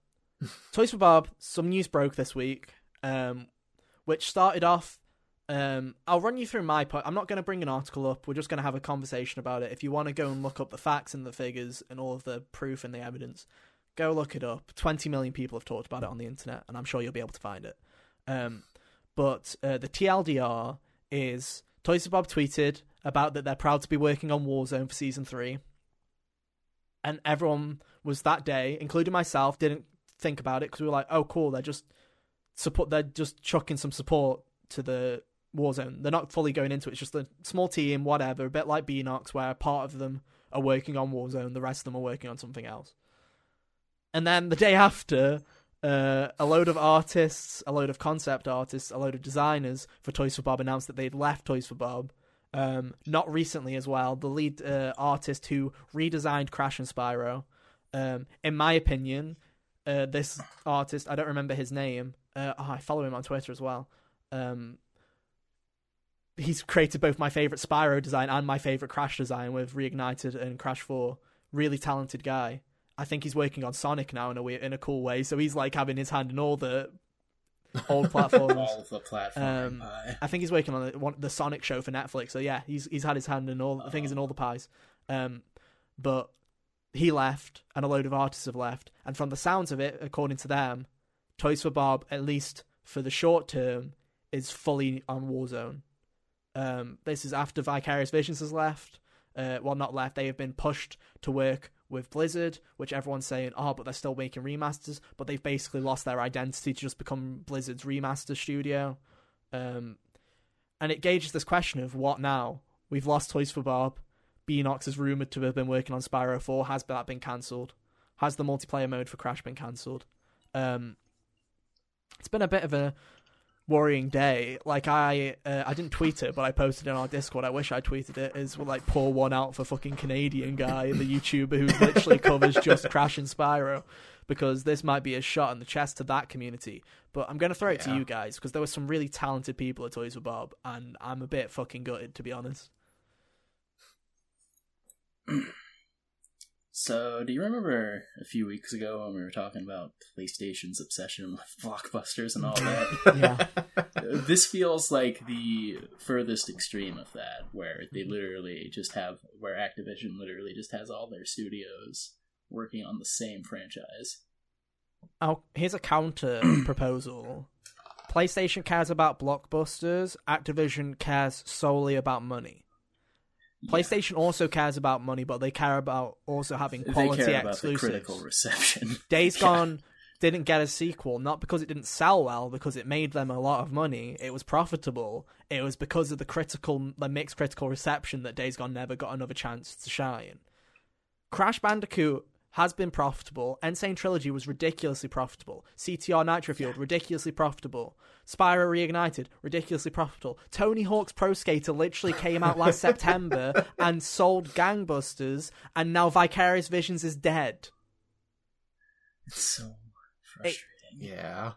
Toys for Bob, some news broke this week, um, which started off. Um, I'll run you through my point. I'm not going to bring an article up. We're just going to have a conversation about it. If you want to go and look up the facts and the figures and all of the proof and the evidence, go look it up. 20 million people have talked about it on the internet, and I'm sure you'll be able to find it. Um, but uh, the TLDR is Toys Bob tweeted about that they're proud to be working on Warzone for season three and everyone was that day, including myself, didn't think about it because we were like, "Oh, cool, they're just support, they're just chucking some support to the Warzone. They're not fully going into it. It's just a small team, whatever, a bit like Beenox, where part of them are working on Warzone, the rest of them are working on something else. And then the day after, uh, a load of artists, a load of concept artists, a load of designers for Toys for Bob announced that they'd left Toys for Bob. Um, not recently as well. The lead uh, artist who redesigned Crash and Spyro, um, in my opinion, uh, this artist, I don't remember his name. Uh, oh, I follow him on Twitter as well. Um, he's created both my favorite Spyro design and my favorite Crash design with Reignited and Crash Four. Really talented guy. I think he's working on Sonic now in a weird, in a cool way. So he's like having his hand in all the old platforms. All the platform Um. I think he's working on the, one, the Sonic show for Netflix. So yeah, he's he's had his hand in all the fingers in all the pies. Um, but he left, and a load of artists have left. And from the sounds of it, according to them, Toys for Bob, at least for the short term, is fully on Warzone. Um, this is after Vicarious Visions has left. Uh, well, not left. They have been pushed to work with Blizzard, which everyone's saying, oh, but they're still making remasters. But they've basically lost their identity to just become Blizzard's remaster studio. Um, and it gauges this question of what now? We've lost Toys for Bob. Beenox is rumored to have been working on Spyro 4. Has that been cancelled? Has the multiplayer mode for Crash been cancelled? Um, it's been a bit of a worrying day. Like I, uh, I didn't tweet it, but I posted it on our Discord. I wish I tweeted it. Is like pour one out for fucking Canadian guy, the YouTuber who literally covers just Crash and Spyro, because this might be a shot in the chest to that community. But I'm gonna throw it to you guys because there were some really talented people at Toys for Bob, and I'm a bit fucking gutted to be honest. So, do you remember a few weeks ago when we were talking about PlayStation's obsession with blockbusters and all that? Yeah. Uh, this feels like the furthest extreme of that, where they literally just have, where Activision literally just has all their studios working on the same franchise. Oh, here's a counter proposal. PlayStation cares about blockbusters. Activision cares solely about money. PlayStation also cares about money, but they care about also having They quality care about the exclusives. critical reception. Days Yeah. Gone didn't get a sequel, not because it didn't sell well, because it made them a lot of money. It was profitable. It was because of the critical, the mixed critical reception that Days Gone never got another chance to shine. Crash Bandicoot has been profitable. N. Sane Trilogy was ridiculously profitable. CTR Nitro Fueled, ridiculously profitable. Spyro Reignited, ridiculously profitable. Tony Hawk's Pro Skater literally came out last September and sold gangbusters, and now Vicarious Visions is dead. It's so frustrating. yeah.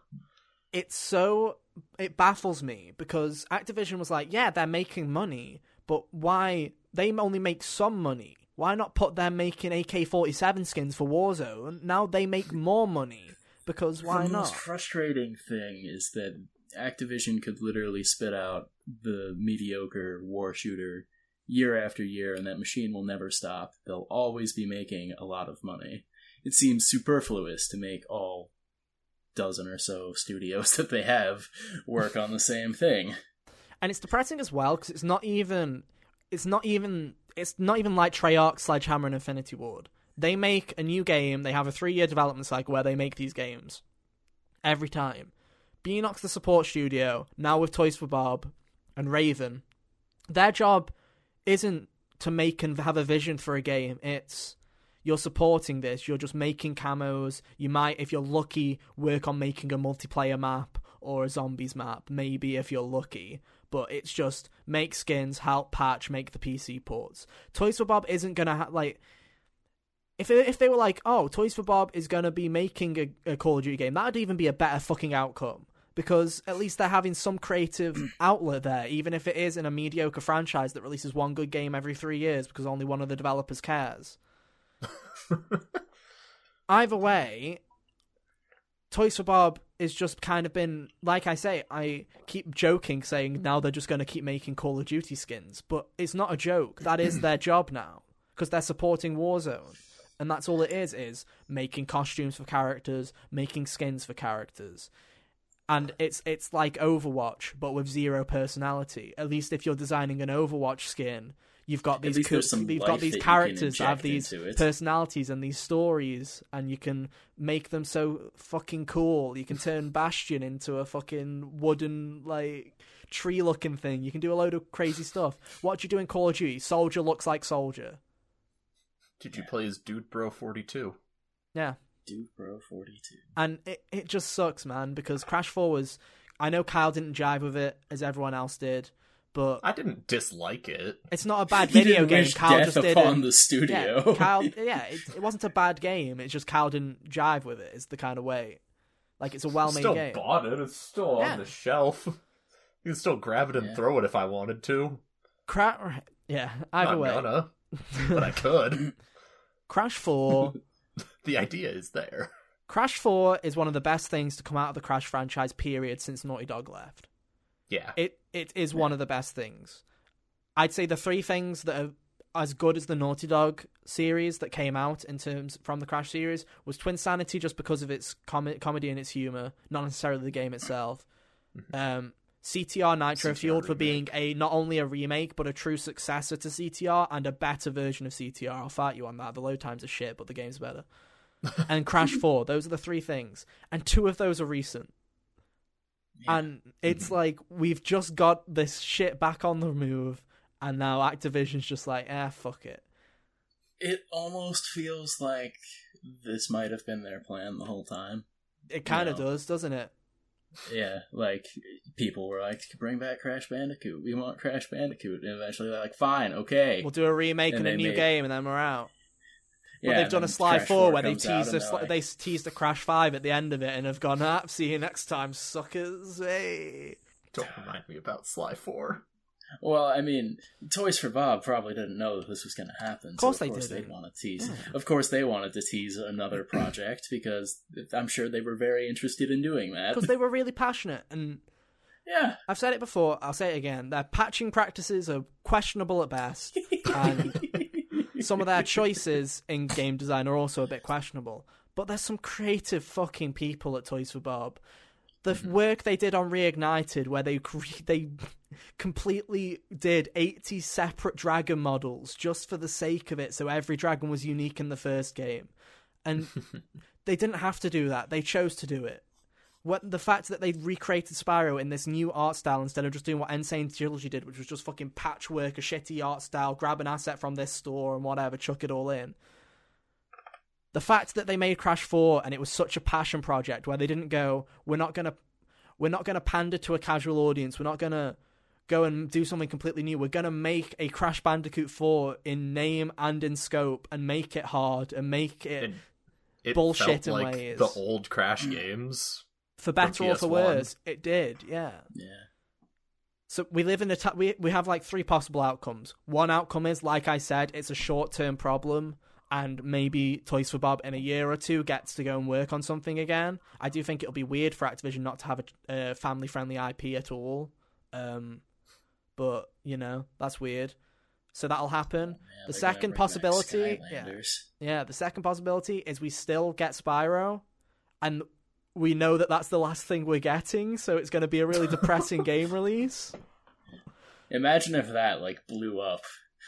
it's so it baffles me because Activision was like, yeah, they're making money, but why they only make some money? Why not put them making AK-47 skins for Warzone? Now they make more money because why the not? The most frustrating thing is that Activision could literally spit out the mediocre war shooter year after year, and that machine will never stop. They'll always be making a lot of money. It seems superfluous to make all dozen or so studios that they have work on the same thing. and it's depressing as well because it's not even it's not even it's not even like Treyarch, Sledgehammer, and Infinity Ward. They make a new game. They have a three-year development cycle where they make these games every time. Beenox, the support studio, now with Toys for Bob and Raven, their job isn't to make and have a vision for a game. It's you're supporting this. You're just making camos. You might, if you're lucky, work on making a multiplayer map or a zombies map. Maybe if you're lucky. But it's just make skins, help patch, make the PC ports. Toys for Bob isn't gonna ha- like. If it, if they were like, oh, Toys for Bob is gonna be making a, a Call of Duty game, that'd even be a better fucking outcome because at least they're having some creative outlet there, even if it is in a mediocre franchise that releases one good game every three years because only one of the developers cares. Either way, Toys for Bob is just kind of been like I say, I keep joking saying now they're just going to keep making Call of Duty skins, but it's not a joke. That is their job now because they're supporting Warzone. And that's all it is is making costumes for characters, making skins for characters. And it's it's like Overwatch but with zero personality. At least if you're designing an Overwatch skin, you've got these least cool, there's some you've got these that characters that have these personalities and these stories and you can make them so fucking cool. You can turn Bastion into a fucking wooden like tree looking thing. You can do a load of crazy stuff. What do you do in Call of Duty? Soldier looks like soldier. Did you play as Dude Bro 42? Yeah. Dude Bro 42. And it, it just sucks, man, because Crash 4 was. I know Kyle didn't jive with it as everyone else did, but I didn't dislike it. it's not a bad He video didn't game. wish Kyle death just upon didn't. the studio. Yeah, Kyle. Yeah, it, it wasn't a bad game. It's just Kyle didn't jive with it. Is the kind of way. Like it's a well-made still game. bought it. It's still Yeah. on the shelf. You can still grab it and Yeah. throw it if I wanted to. Cra- yeah. Either Not way, gonna, but I could. Crash Four. the idea is there. Crash Four is one of the best things to come out of the Crash franchise. Period. Since Naughty Dog left, Yeah. it it is one of the best things. I'd say the three things that are as good as the Naughty Dog series that came out in terms from the Crash series was Twin Sanity, just because of its com- comedy and its humor, not necessarily the game itself. Um, CTR Nitro CTR Fueled for being a not only a remake but a true successor to CTR and a better version of CTR. I'll fight you on that. The load times are shit, but the game's better. and Crash Four. Those are the three things, and two of those are recent. Yeah. And it's like we've just got this shit back on the move, and now Activision's just like, ah, fuck it. It almost feels like this might have been their plan the whole time. It kind of No. does, doesn't it? Yeah, like people were like, "Bring back Crash Bandicoot. We want Crash Bandicoot." And eventually, they're like, "Fine, okay." We'll do a remake And and, a new made- game, and then we're out. But yeah, they've done a sly Crash four where they comes teased the and sli- they're like, they teased the Crash Five at the end of it, and have gone, up. see you next time, suckers. Hey. Don't remind me about Sly 4. Well, I mean, Toys for Bob probably didn't know that this was going to happen. Of course so they course didn't. They'd want to tease. Yeah. Of course, they wanted to tease another project because I'm sure they were very interested in doing that. Because they were really passionate, and yeah, I've said it before, I'll say it again. Their patching practices are questionable at best, and some of their choices in game design are also a bit questionable. But there's some creative fucking people at Toys for Bob. The mm-hmm. work they did on Reignited, where they they completely did 80 separate dragon models just for the sake of it, so every dragon was unique in the first game, and they didn't have to do that. They chose to do it. What the fact that they've recreated Spyro in this new art style instead of just doing what N. Sane Trilogy did, which was just fucking patchwork, a shitty art style, grab an asset from this store and whatever, chuck it all in. The fact that they made Crash 4 and it was such a passion project where they didn't go, we're not gonna we're not gonna pander to a casual audience, we're not gonna go and do something completely new. We're gonna make a Crash Bandicoot 4 in name and in scope and make it hard and make it And it Bullshit in like ways. the old Crash games. For better or for worse. It did, yeah. yeah. So we live in a t- we we have like three possible outcomes. One outcome is, like I said, it's a short term problem, and maybe Toys for Bob in a year or two gets to go and work on something again. I do think it'll be weird for Activision not to have a uh, family friendly IP at all. Um, but you know that's weird. So that'll happen. Man, The second gonna bring back possibility- yeah. Yeah, the second possibility is we still get Spyro, and we know that that's the last thing we're getting. So it's going to be a really depressing game release. Imagine if that like blew up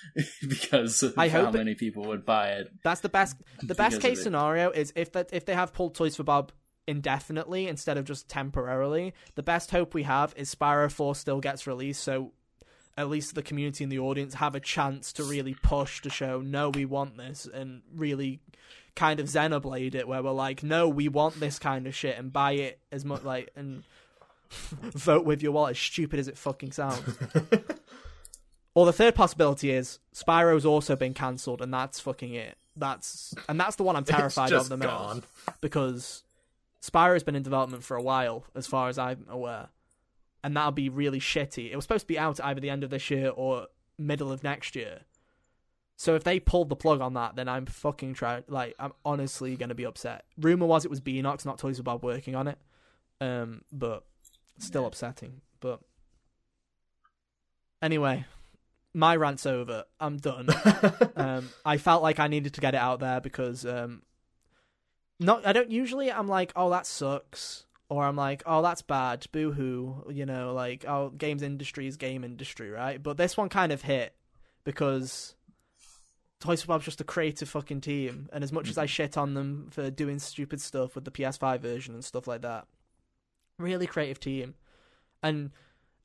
because of I how hope it- many people would buy it. That's the best. The best case scenario is if that if they have pulled Toys for Bob indefinitely instead of just temporarily. The best hope we have is Spyro Four still gets released, so at least the community and the audience have a chance to really push to show no, we want this, and really kind of Xenoblade it, where we're like, no, we want this kind of shit, and buy it as much like and vote with your wallet, as stupid as it fucking sounds. Or the third possibility is Spyro's also been cancelled, and that's fucking it. That's and that's the one I'm terrified of the most because Spyro's been in development for a while, as far as I'm aware, and that'll be really shitty. It was supposed to be out either the end of this year or middle of next year. So if they pulled the plug on that, then I'm fucking try like I'm honestly gonna be upset. Rumor was it was Beenox, not Toys Bob, working on it, um, but still Yeah. upsetting. But anyway, my rant's over. I'm done um, I felt like I needed to get it out there because um, not I don't usually I'm like oh that sucks or I'm like oh that's bad boo hoo you know like oh games industry is game industry right but this one kind of hit because Toys for Bob's just a creative fucking team and as much as I shit on them for doing stupid stuff with the PS5 version and stuff like that really creative team and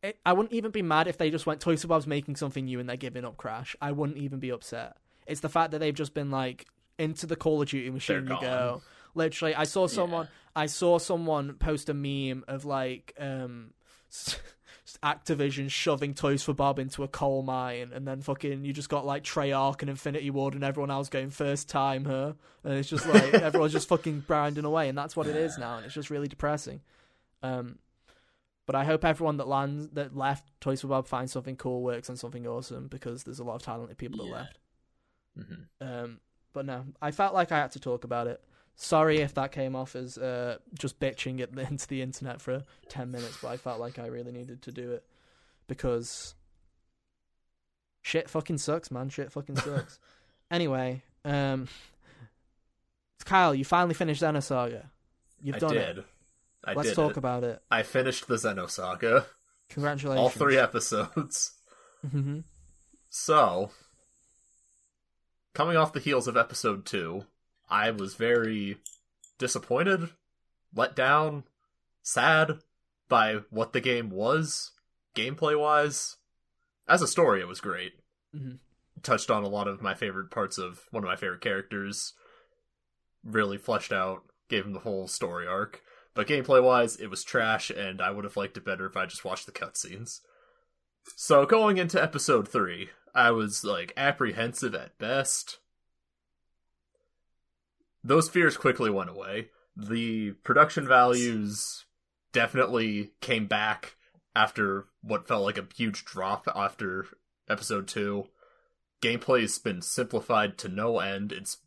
it, I wouldn't even be mad if they just went Toys for Bob's making something new and they're giving up Crash. I wouldn't even be upset. It's the fact that they've just been like into the Call of Duty machine you go. Literally, I saw someone. I saw someone post a meme of like um, Activision shoving Toys for Bob into a coal mine, and then fucking you just got like Treyarch and Infinity Ward, and everyone else going first time her, and it's just like everyone's just fucking grinding away, and that's what it is now, and it's just really depressing. Um, but I hope everyone that lands that left Toys for Bob finds something cool, works on something awesome, because there's a lot of talented people that Yeah. left. hmm Um, but no, I felt like I had to talk about it. Sorry if that came off as uh, just bitching it into the internet for 10 minutes, but I felt like I really needed to do it because shit fucking sucks, man. Shit fucking sucks. anyway, um, Kyle, you finally finished Xenosaga. You've I done did. it. I did. Let's did talk it. about it. I finished the Xenosaga. Congratulations. All three episodes. hmm So, coming off the heels of episode two, I was very disappointed, let down, sad by what the game was, gameplay wise. As a story, it was great. Mhm. Touched on a lot of my favorite parts of one of my favorite characters. Really fleshed out, gave him the whole story arc. But gameplay wise, it was trash, and I would have liked it better if I just watched the cutscenes. So going into episode three, I was like apprehensive at best. Those fears quickly went away. The production values definitely came back after what felt like a huge drop after episode two. Gameplay's been simplified to no end. It's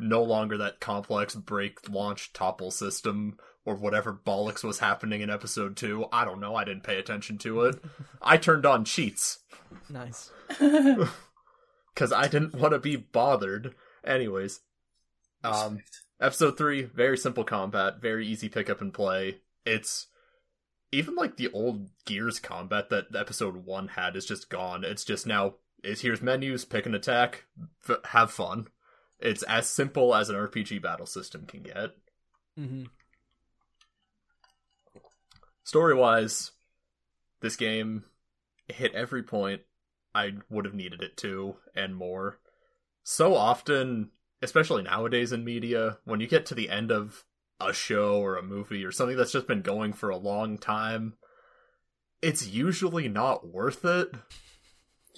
no longer that complex break launch topple system or whatever bollocks was happening in episode two. I don't know. I didn't pay attention to it. I turned on cheats Nice. because I didn't want to be bothered. Anyways, um, episode three, very simple combat, very easy pick up and play. It's even like the old Gears combat that episode one had is just gone. It's just now is here's menus, pick an attack, f- have fun. It's as simple as an RPG battle system can get. hmm Story wise, this game hit every point I would have needed it to, and more. So often, especially nowadays in media, when you get to the end of a show or a movie or something that's just been going for a long time, it's usually not worth it.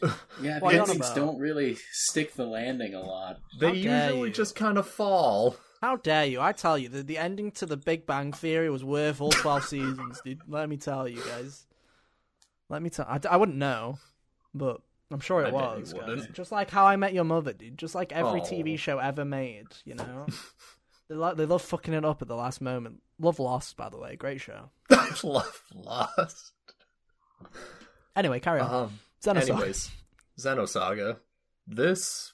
Yeah, What the are you endings about? don't really stick the landing a lot. They How usually you. just kind of fall. How dare you? I tell you, the, the ending to the Big Bang Theory was worth all 12 seasons, dude. Let me tell you guys. Let me tell I, I wouldn't know, but I'm sure it I was. Just like How I Met Your Mother, dude. Just like every Oh. TV show ever made, you know? they, lo- they love fucking it up at the last moment. Love Lost, by the way. Great show. Love Lost. Anyway, carry on. Um, Xenosaga. Anyways, Xenosaga. This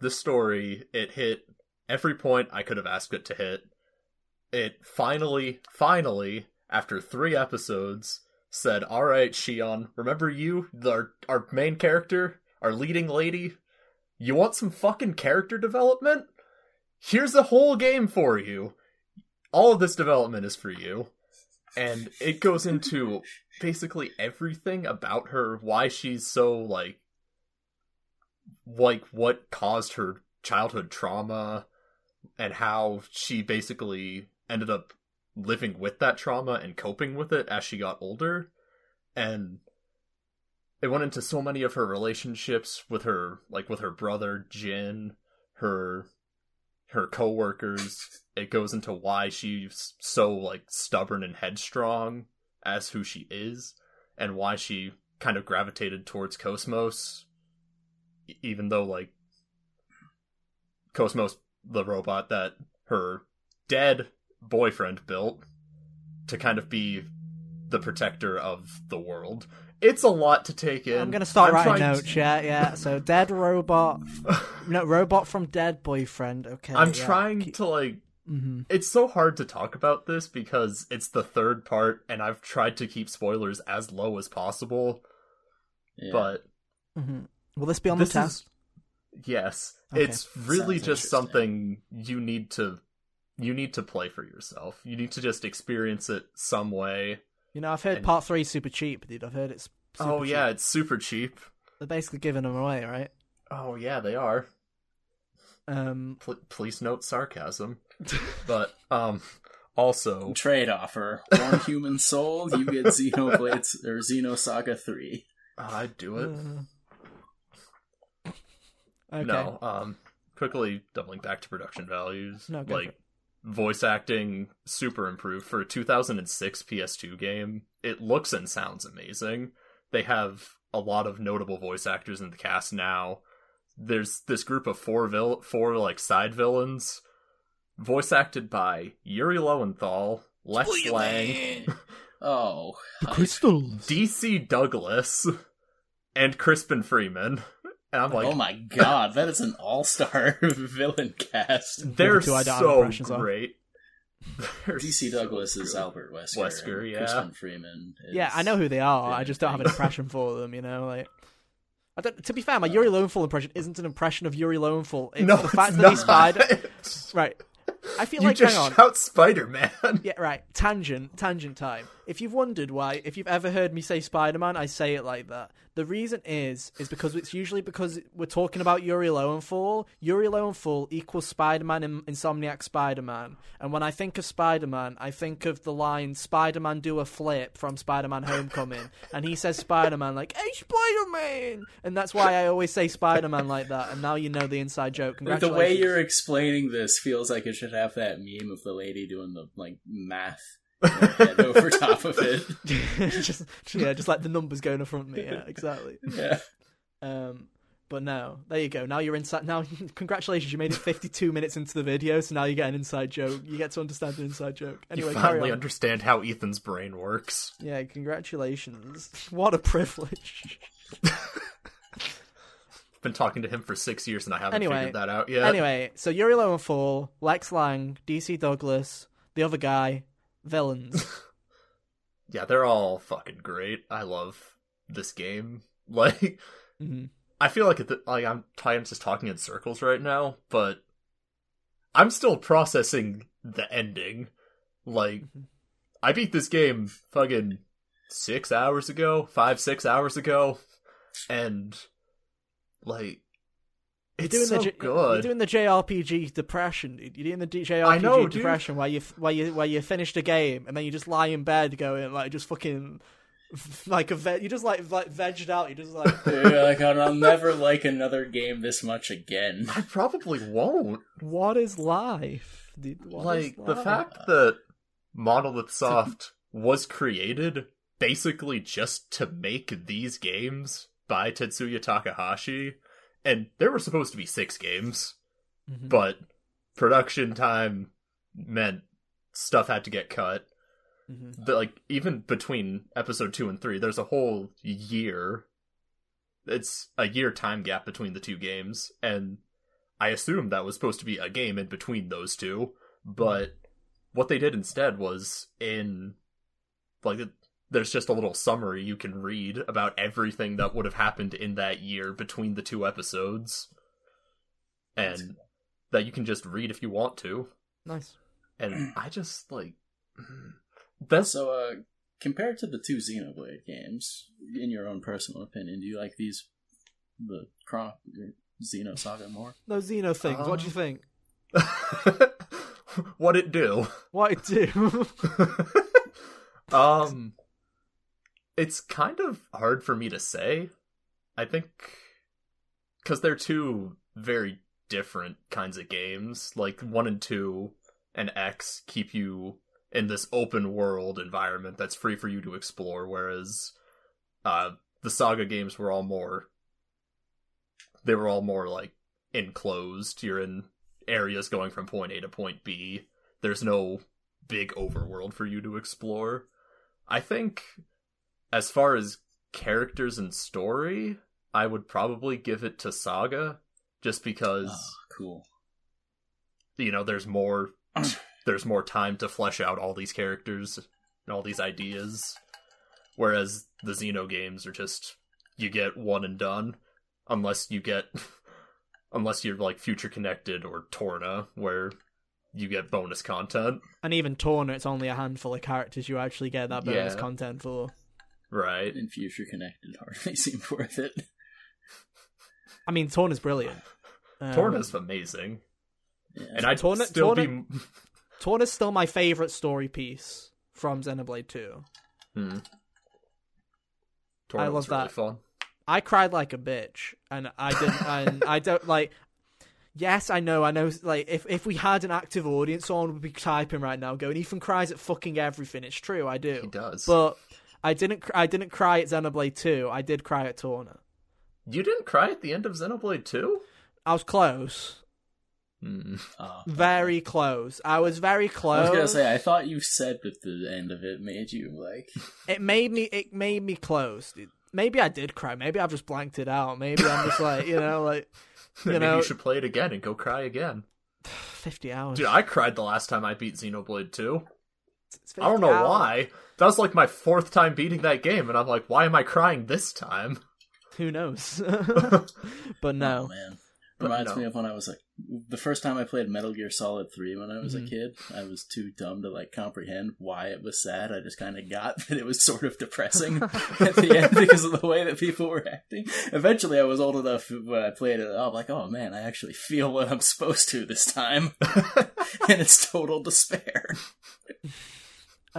this story it hit every point I could have asked it to hit. It finally, finally, after three episodes, said, "All right, Shion, remember you, the, our our main character, our leading lady. You want some fucking character development? Here's a whole game for you. All of this development is for you." And it goes into basically everything about her, why she's so like like what caused her childhood trauma and how she basically ended up living with that trauma and coping with it as she got older. And it went into so many of her relationships with her like with her brother Jin her her coworkers. It goes into why she's so like stubborn and headstrong as who she is and why she kind of gravitated towards Cosmos even though like Cosmos the robot that her dead boyfriend built to kind of be the protector of the world. It's a lot to take in. I'm gonna start I'm writing trying notes. Yeah, yeah. So dead robot. No, robot from dead boyfriend. Okay. I'm yeah. trying Keep- to like Mhm. it's so hard to talk about this because it's the third part and I've tried to keep spoilers as low as possible, Yeah. but Mhm. Will this be on this the test? is yes, Okay. it's really Sounds just something you need to you need to play for yourself. You need to just experience it some way You know, I've heard And- part three super cheap, dude. I've heard it's. Super oh cheap. yeah, it's super cheap. they're basically giving them away, right? Oh yeah, they are. Um, Pl- please note sarcasm. But um, also Trade offer: one human soul, you get Xenoblade or Xenosaga three. I'd do it. uh, okay. No, um, quickly doubling back to production values. No, go for like it. Voice acting super improved for a 2006 PS2 game. It looks and sounds amazing. They have a lot of notable voice actors in the cast now. There's this group of four vil- four like side villains, voice acted by Yuri Lowenthal, Lex Lang, Oh, hype. crystals. DC Douglas, and Crispin Freeman. And I'm like, oh my god, that is an all-star villain cast. they're two I don't have so impressions of. great. They're DC so Douglas is good. Albert Wesker. Wesker, and yeah. Crispin Freeman. Is... Yeah, I know who they are. I just don't have an impression for them. You know, like. I don't, to be fair, my Yuri Lowenthal impression isn't an impression of Yuri Lowenthal. It's no, the fact it's that not. he's Spider. Right. I feel you like just hang on. shout Spider Man. Yeah, right. Tangent, tangent time. If you've wondered why, if you've ever heard me say Spider Man, I say it like that. The reason is, is because it's usually because we're talking about Yuri Lowenthal. Yuri Lowenthal equals Spider Man in Insomniac Spider Man. And when I think of Spider Man, I think of the line Spider Man do a flip from Spider Man Homecoming. and he says Spider Man like, hey, Spider Man! And that's why I always say Spider Man like that. And now you know the inside joke. The way you're explaining this feels like it should have that meme of the lady doing the like math head over top of it. just, yeah, just like the numbers going in front of me. Yeah, exactly. Yeah. Um, but no, there you go. Now you're inside. Now, congratulations, you made it 52 minutes into the video, so now you get an inside joke. You get to understand an inside joke. Anyway, you finally understand how Ethan's brain works. Yeah, congratulations. What a privilege. I've been talking to him for six years and I haven't Anyway, figured that out yet. Anyway, so Yuri Lowenthal, Lex Lang, DC Douglas, the other guy, villains. Yeah, they're all fucking great. I love this game. Like, hmm I feel like it, like I'm I'm just talking in circles right now, but I'm still processing the ending. Like, Mhm. I beat this game fucking six hours ago, five six hours ago, and like, You're it's doing so the good. You're doing the JRPG depression. You're doing the D- JRPG I know, dude. depression where you where you where you finished a game and then you just lie in bed going like just fucking like a ve- you just like like vegged out. You just like You're like, I'll never like another game this much again. I probably won't. what is life, dude? What is like the life? fact that Monolith Soft was created basically just to make these games by Tetsuya Takahashi, and there were supposed to be six games, Mhm. but production time meant stuff had to get cut. Mhm. The, like even between episode two and three, there's a whole year. It's a year time gap between the two games, and I assumed that was supposed to be a game in between those two. But what they did instead was in like there's just a little summary you can read about everything that would have happened in that year between the two episodes, and that you can just read if you want to. Nice. And I just like that's So, uh, compared to the two Xenoblade games, in your own personal opinion, do you like these, the Chron- Xenosaga more? Those Xeno things. what do you Uh, think? what it do. What it do? um it's kind of hard for me to say. I think cuz they're two very different kinds of games. Like 1 and 2 and X keep you in this open world environment that's free for you to explore whereas uh the Saga games were all more they were all more like enclosed. You're in areas going from point A to point B. There's no big overworld for you to explore. I think as far as characters and story, I would probably give it to Saga just because Oh, cool. you know there's more there's more time to flesh out all these characters and all these ideas whereas the Xeno games are just you get one and done unless you get unless you're like future connected or Torna where you get bonus content. And even Torna, it's only a handful of characters you actually get that bonus Yeah. content for. Right. And Future Connected hardly seemed worth it. I mean, Torn is brilliant. Um, Torna's amazing. Yeah. And I'd Torna- still Torna- be Torna's still my favorite story piece from Xenoblade 2. Hmm. Torna love really that. fun. I cried like a bitch, and I didn't. and I don't like. Yes, I know. I know. Like, if if we had an active audience, someone would be typing right now, going, "Ethan cries at fucking everything." It's true, I do. He does. But I didn't. cr- I didn't cry at Xenoblade Two. I did cry at Torna. you didn't cry at the end of Xenoblade 2? I was close, Hmm. Oh, very close. I was very close. I was gonna say, I thought you said that the end of it made you like. it made me. It made me close. dude. Maybe I did cry. Maybe I've just blanked it out. Maybe I'm just like you know, like you Maybe know, you should play it again and go cry again. fifty hours. Dude, I cried the last time I beat Xenoblade 2. I don't know hours. why. That was like my fourth time beating that game, and I'm like, why am I crying this time? Who knows? but no. Oh, man. But Reminds no. me of when I was like the first time I played Metal Gear Solid Three when I was Mhm. a kid. I was too dumb to like comprehend why it was sad. I just kind of got that it was sort of depressing at the end because of the way that people were acting. Eventually, I was old enough when I played it. I'm like, oh man, I actually feel what I'm supposed to this time, and it's total despair.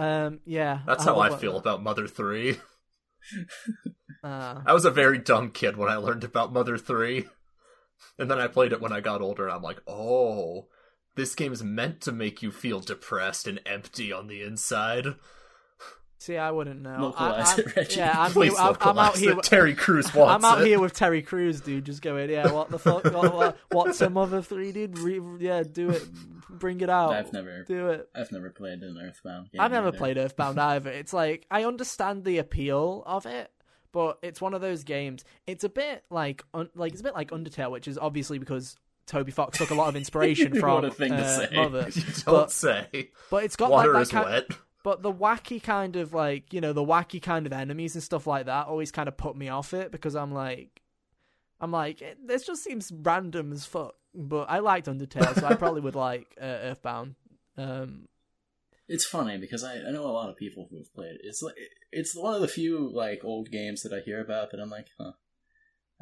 Um, yeah. That's how I feel that. about Mother 3. Uh, I was a very dumb kid when I learned about Mother 3. And then I played it when I got older, and I'm like, oh, this game's meant to make you feel depressed and empty on the inside. See, I wouldn't know. Localize I, I'm- it, Reggie. Yeah, I'm, Please here, I'm, I'm out here. it. Terry Crews wants I'm out it. here with Terry Crews, dude. Just going, yeah. What the fuck? what, what, what's a Mother Three, dude? Re, yeah, do it. Bring it out. I've never, do it. I've never played an Earthbound. Game I've never either. played Earthbound either. It's like I understand the appeal of it, but it's one of those games. It's a bit like un- like it's a bit like Undertale, which is obviously because Toby Fox took a lot of inspiration from What a thing to uh, say. Mother. You don't But- say. But it's got Water like is that kind, wet. But the wacky kind of like you know the wacky kind of enemies and stuff like that always kind of put me off it because I'm like, I'm like it, this just seems random as fuck. But I liked Undertale, so I probably would like uh, Earthbound. Um, It's funny because I, I know a lot of people who have played it. It's like it's one of the few like old games that I hear about that I'm like, huh.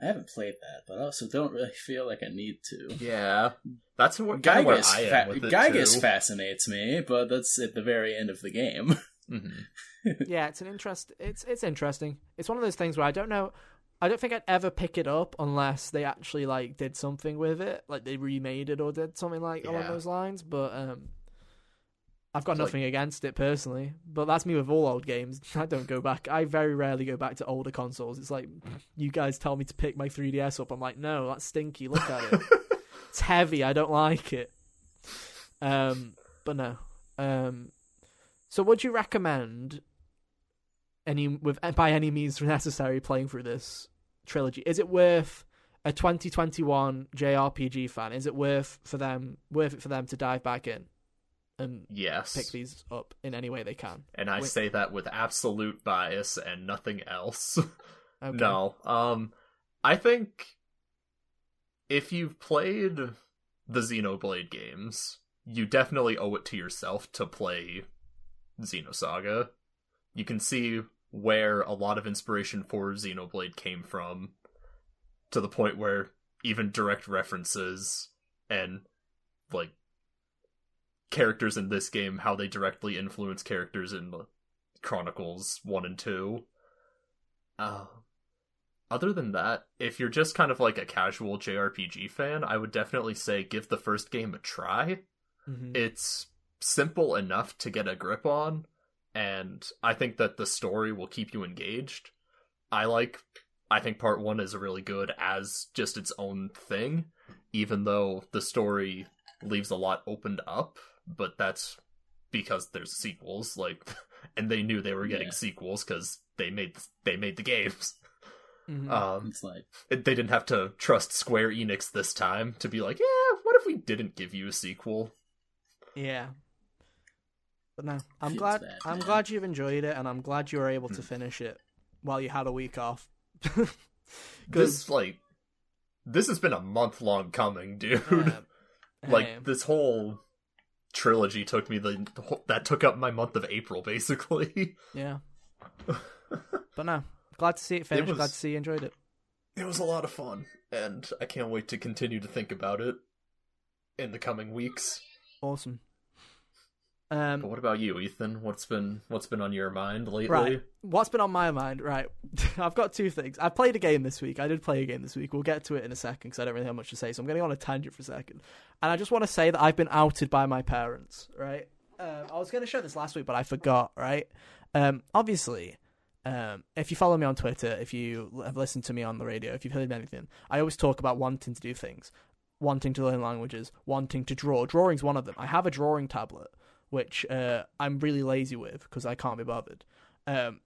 I haven't played that, but I also don't really feel like I need to. Yeah. That's what, kind of where I am fa- with it, Giygas too. fascinates me, but that's at the very end of the game. Mhm. yeah, it's an interest. It's it's interesting. It's one of those things where I don't know. I don't think I'd ever pick it up unless they actually like did something with it, like they remade it or did something like along those lines. But um, I've got It's like- nothing against it personally. But that's me with all old games. I don't go back. I very rarely go back to older consoles. It's like you guys tell me to pick my 3DS up. I'm like, no, that's stinky. Look at it. it's heavy. I don't like it. Um, but no. Um, so would you recommend any with by any means necessary playing through this trilogy? Is it worth a 2021 JRPG fan? Is it worth for them worth it for them to dive back in and Yes. pick these up in any way they can? And I Wait. say that with absolute bias and nothing else. Okay. No. Um I think if you've played the Xenoblade games, you definitely owe it to yourself to play Xenosaga. You can see where a lot of inspiration for Xenoblade came from to the point where even direct references and like characters in this game how they directly influence characters in Chronicles 1 and 2. Uh, other than that, if you're just kind of like a casual JRPG fan, I would definitely say give the first game a try. Mhm. It's simple enough to get a grip on, and I think that the story will keep you engaged. I like I think part 1 is really good as just its own thing, even though the story leaves a lot opened up, but that's because there's sequels like and they knew they were getting Yeah. sequels cuz they made they made the games. Mhm. Um It's like it- they didn't have to trust Square Enix this time to be like, "Yeah, what if we didn't give you a sequel?" yeah. But no, I'm Feels glad. bad, I'm glad you've enjoyed it, and I'm glad you were able to Hmm. finish it while you had a week off. This like this has been a month long coming, dude. um, like um, this whole trilogy took me the that took up my month of April basically. Yeah. but no, glad to see it finished. was- Glad to see you enjoyed it. It was a lot of fun, and I can't wait to continue to think about it in the coming weeks. Awesome. But Um, what about you, Ethan? What's been what's been on your mind lately? right. What's been on my mind? Right. I've got two things. I played a game this week. I did play a game this week. We'll get to it in a second because I don't really have much to say. So I'm going to go on a tangent for a second. And I just want to say that I've been outed by my parents. Right. Um, I was going to show this last week, but I forgot. Right. Um, obviously, um, if you follow me on Twitter, if you have listened to me on the radio, if you've heard anything, I always talk about wanting to do things, wanting to learn languages, wanting to draw. Drawing's one of them. I have a drawing tablet, which uh, I'm really lazy with because I can't be bothered. Um,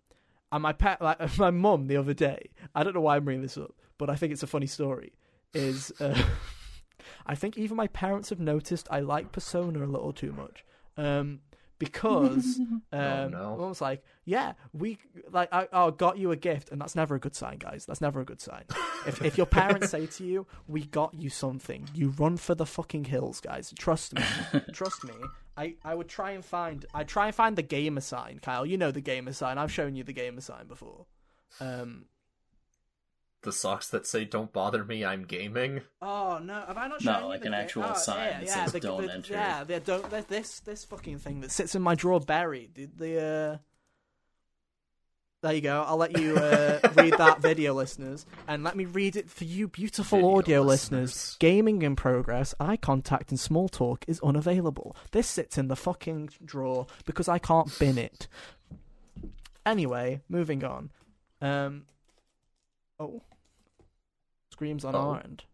and my pet, like, my mum, the other day, I don't know why I'm bringing this up, but I think it's a funny story. Is uh, I think even my parents have noticed I like Persona a little too much. Um, because um, Oh, no. Mum's like, yeah, we like, I, I got you a gift, and that's never a good sign, guys. That's never a good sign. if if your parents say to you, "We got you something," you run for the fucking hills, guys. Trust me, trust me. I, I would try and find I try and find the gamer sign, Kyle. You know the gamer sign. I've shown you the gamer sign before. Um. The socks that say "Don't bother me, I'm gaming." Oh no, have I not No, shown you like an actual oh, sign yeah, that yeah, says the, "Don't the, enter." Yeah, the, don't the, this this fucking thing that sits in my drawer buried. The, the uh. There you go. I'll let you uh, read that video, listeners, and let me read it for you, beautiful Video audio listeners. listeners. Gaming in progress. Eye contact and small talk is unavailable. This sits in the fucking drawer because I can't bin it. Anyway, moving on. Um. Oh. Screams on Oh. our end.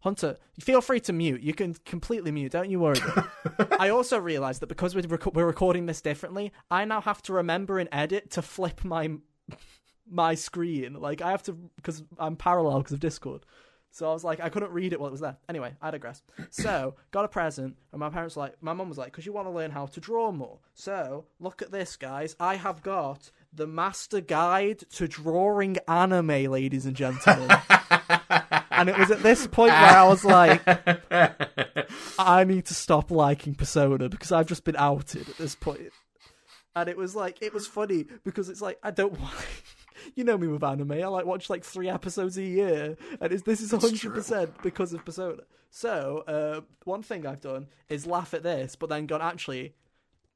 Hunter, feel free to mute. You can completely mute. Don't you worry. I also realised that because we're, rec- we're recording this differently, I now have to remember and edit to flip my my screen. Like I have to because I'm parallel because of Discord. So I was like, I couldn't read it while it was there. Anyway, I digress. So got a present, and my parents were like, my mum was like, because you want to learn how to draw more. So look at this, guys. I have got the master guide to drawing anime, ladies and gentlemen. and it was at this point where I was like, I need to stop liking Persona because I've just been outed at this point. And it was like, it was funny because it's like, I don't want. You know me with anime. I like watch like three episodes a year, and it's, this is hundred percent because of Persona. So uh, one thing I've done is laugh at this, but then gone actually.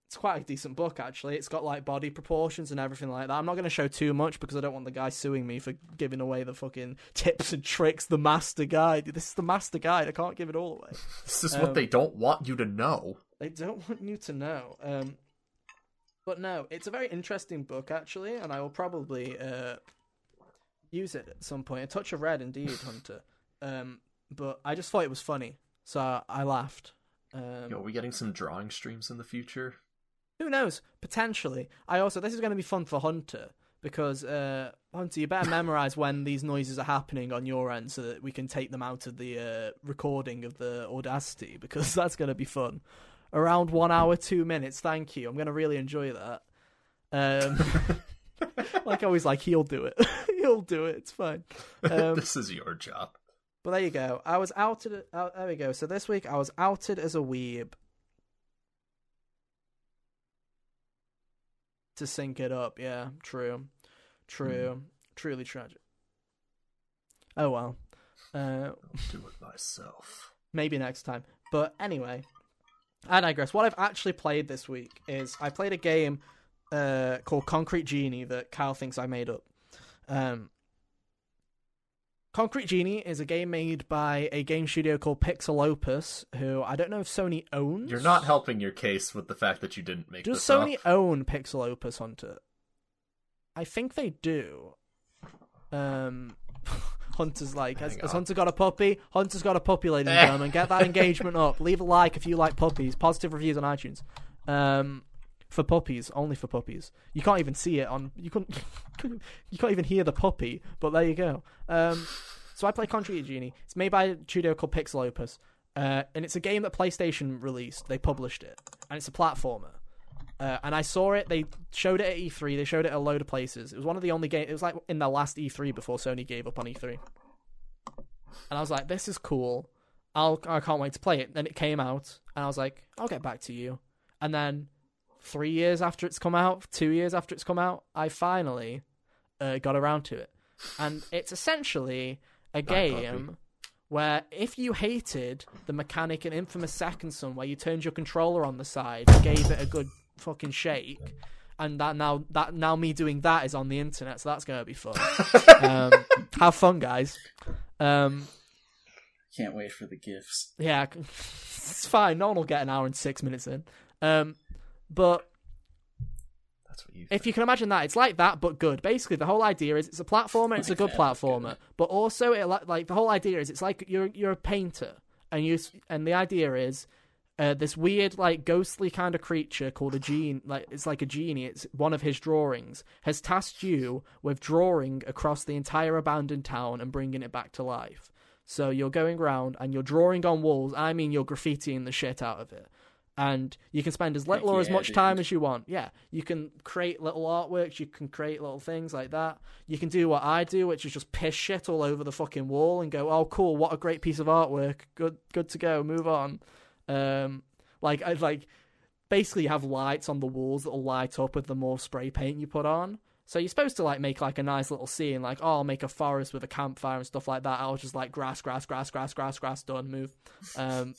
It's quite a decent book, actually. It's got like body proportions and everything like that. I'm not going to show too much because I don't want the guy suing me for giving away the fucking tips and tricks, the master guide. This is the master guide. I can't give it all away. This is Um, what they don't want you to know. They don't want you to know. Um, but no, it's a very interesting book actually, and I will probably uh, use it at some point. A touch of red, indeed, Hunter. Um, but I just thought it was funny, so I laughed. Um, Yo, are we getting some drawing streams in the future? Who knows? Potentially. I also this is going to be fun for Hunter because uh, Hunter, you better memorize when these noises are happening on your end so that we can take them out of the uh, recording of the Audacity because that's going to be fun. Around one hour two minutes. Thank you. I'm going to really enjoy that. Um, like I always like, he'll do it. he'll do it. It's fine. Um, this is your job. but there you go. I was outed. Out, there we go. So this week I was outed as a weeb. To sync it up, yeah, true, true, truly tragic. Oh well, uh, I'll do it myself. maybe next time. But anyway, I digress. What I've actually played this week is I played a game uh, called Concrete Genie that Kyle thinks I made up. Um, Concrete Genie is a game made by a game studio called Pixel Opus, who I don't know if Sony owns. You're not helping your case with the fact that you didn't make it. Does Sony up. own Pixel Opus Hunter? I think they do. Um, Hunter's like, has, has. Hunter got a puppy? Hunter's got a puppy, ladies and gentlemen. Get that engagement up. Leave a like if you like puppies. Positive reviews on iTunes. Um, for puppies, only for puppies. You can't even see it on. You couldn't. you can't even hear the puppy. But there you go. Um, so I play Concrete Genie. It's made by a studio called Pixel Opus, uh, and it's a game that PlayStation released. They published it, and it's a platformer. Uh, and I saw it. They showed it at E3. They showed it at a load of places. It was one of the only games. It was like in the last E3 before Sony gave up on E3. And I was like, "This is cool. I'll I can't wait to play it." Then it came out. and I was like, I'll get back to you. And then three years after it's come out, two years after it's come out, I finally uh, got around to it, and it's essentially a game where if you hated the mechanic in Infamous Second Son, where you turned your controller on the side, and gave it a good fucking shake, and that now that now me doing that is on the internet, so that's gonna be fun. um, have fun, guys. Um, Can't wait for the gifts. yeah, it's fine. No one will get an hour and six minutes in. Um, but That's what you. if you can imagine that, it's like that, but good. Basically, the whole idea is it's a platformer. It's a good platformer, but also it like the whole idea is it's like you're you're a painter, and you and the idea is uh, this weird like ghostly kind of creature called a gene like it's like a genie it's one of his drawings has tasked you with drawing across the entire abandoned town and bringing it back to life so you're going around and you're drawing on walls i mean you're graffitiing the shit out of it and you can spend as little or as much time as you want yeah you can create little artworks you can create little things like that you can do what i do which is just piss shit all over the fucking wall and go oh cool what a great piece of artwork good good to go move on um, like I like basically you have lights on the walls that'll light up with the more spray paint you put on. So you're supposed to like make like a nice little scene, like oh, I'll make a forest with a campfire and stuff like that. I'll just like grass, grass, grass, grass, grass, grass, done, move. Um,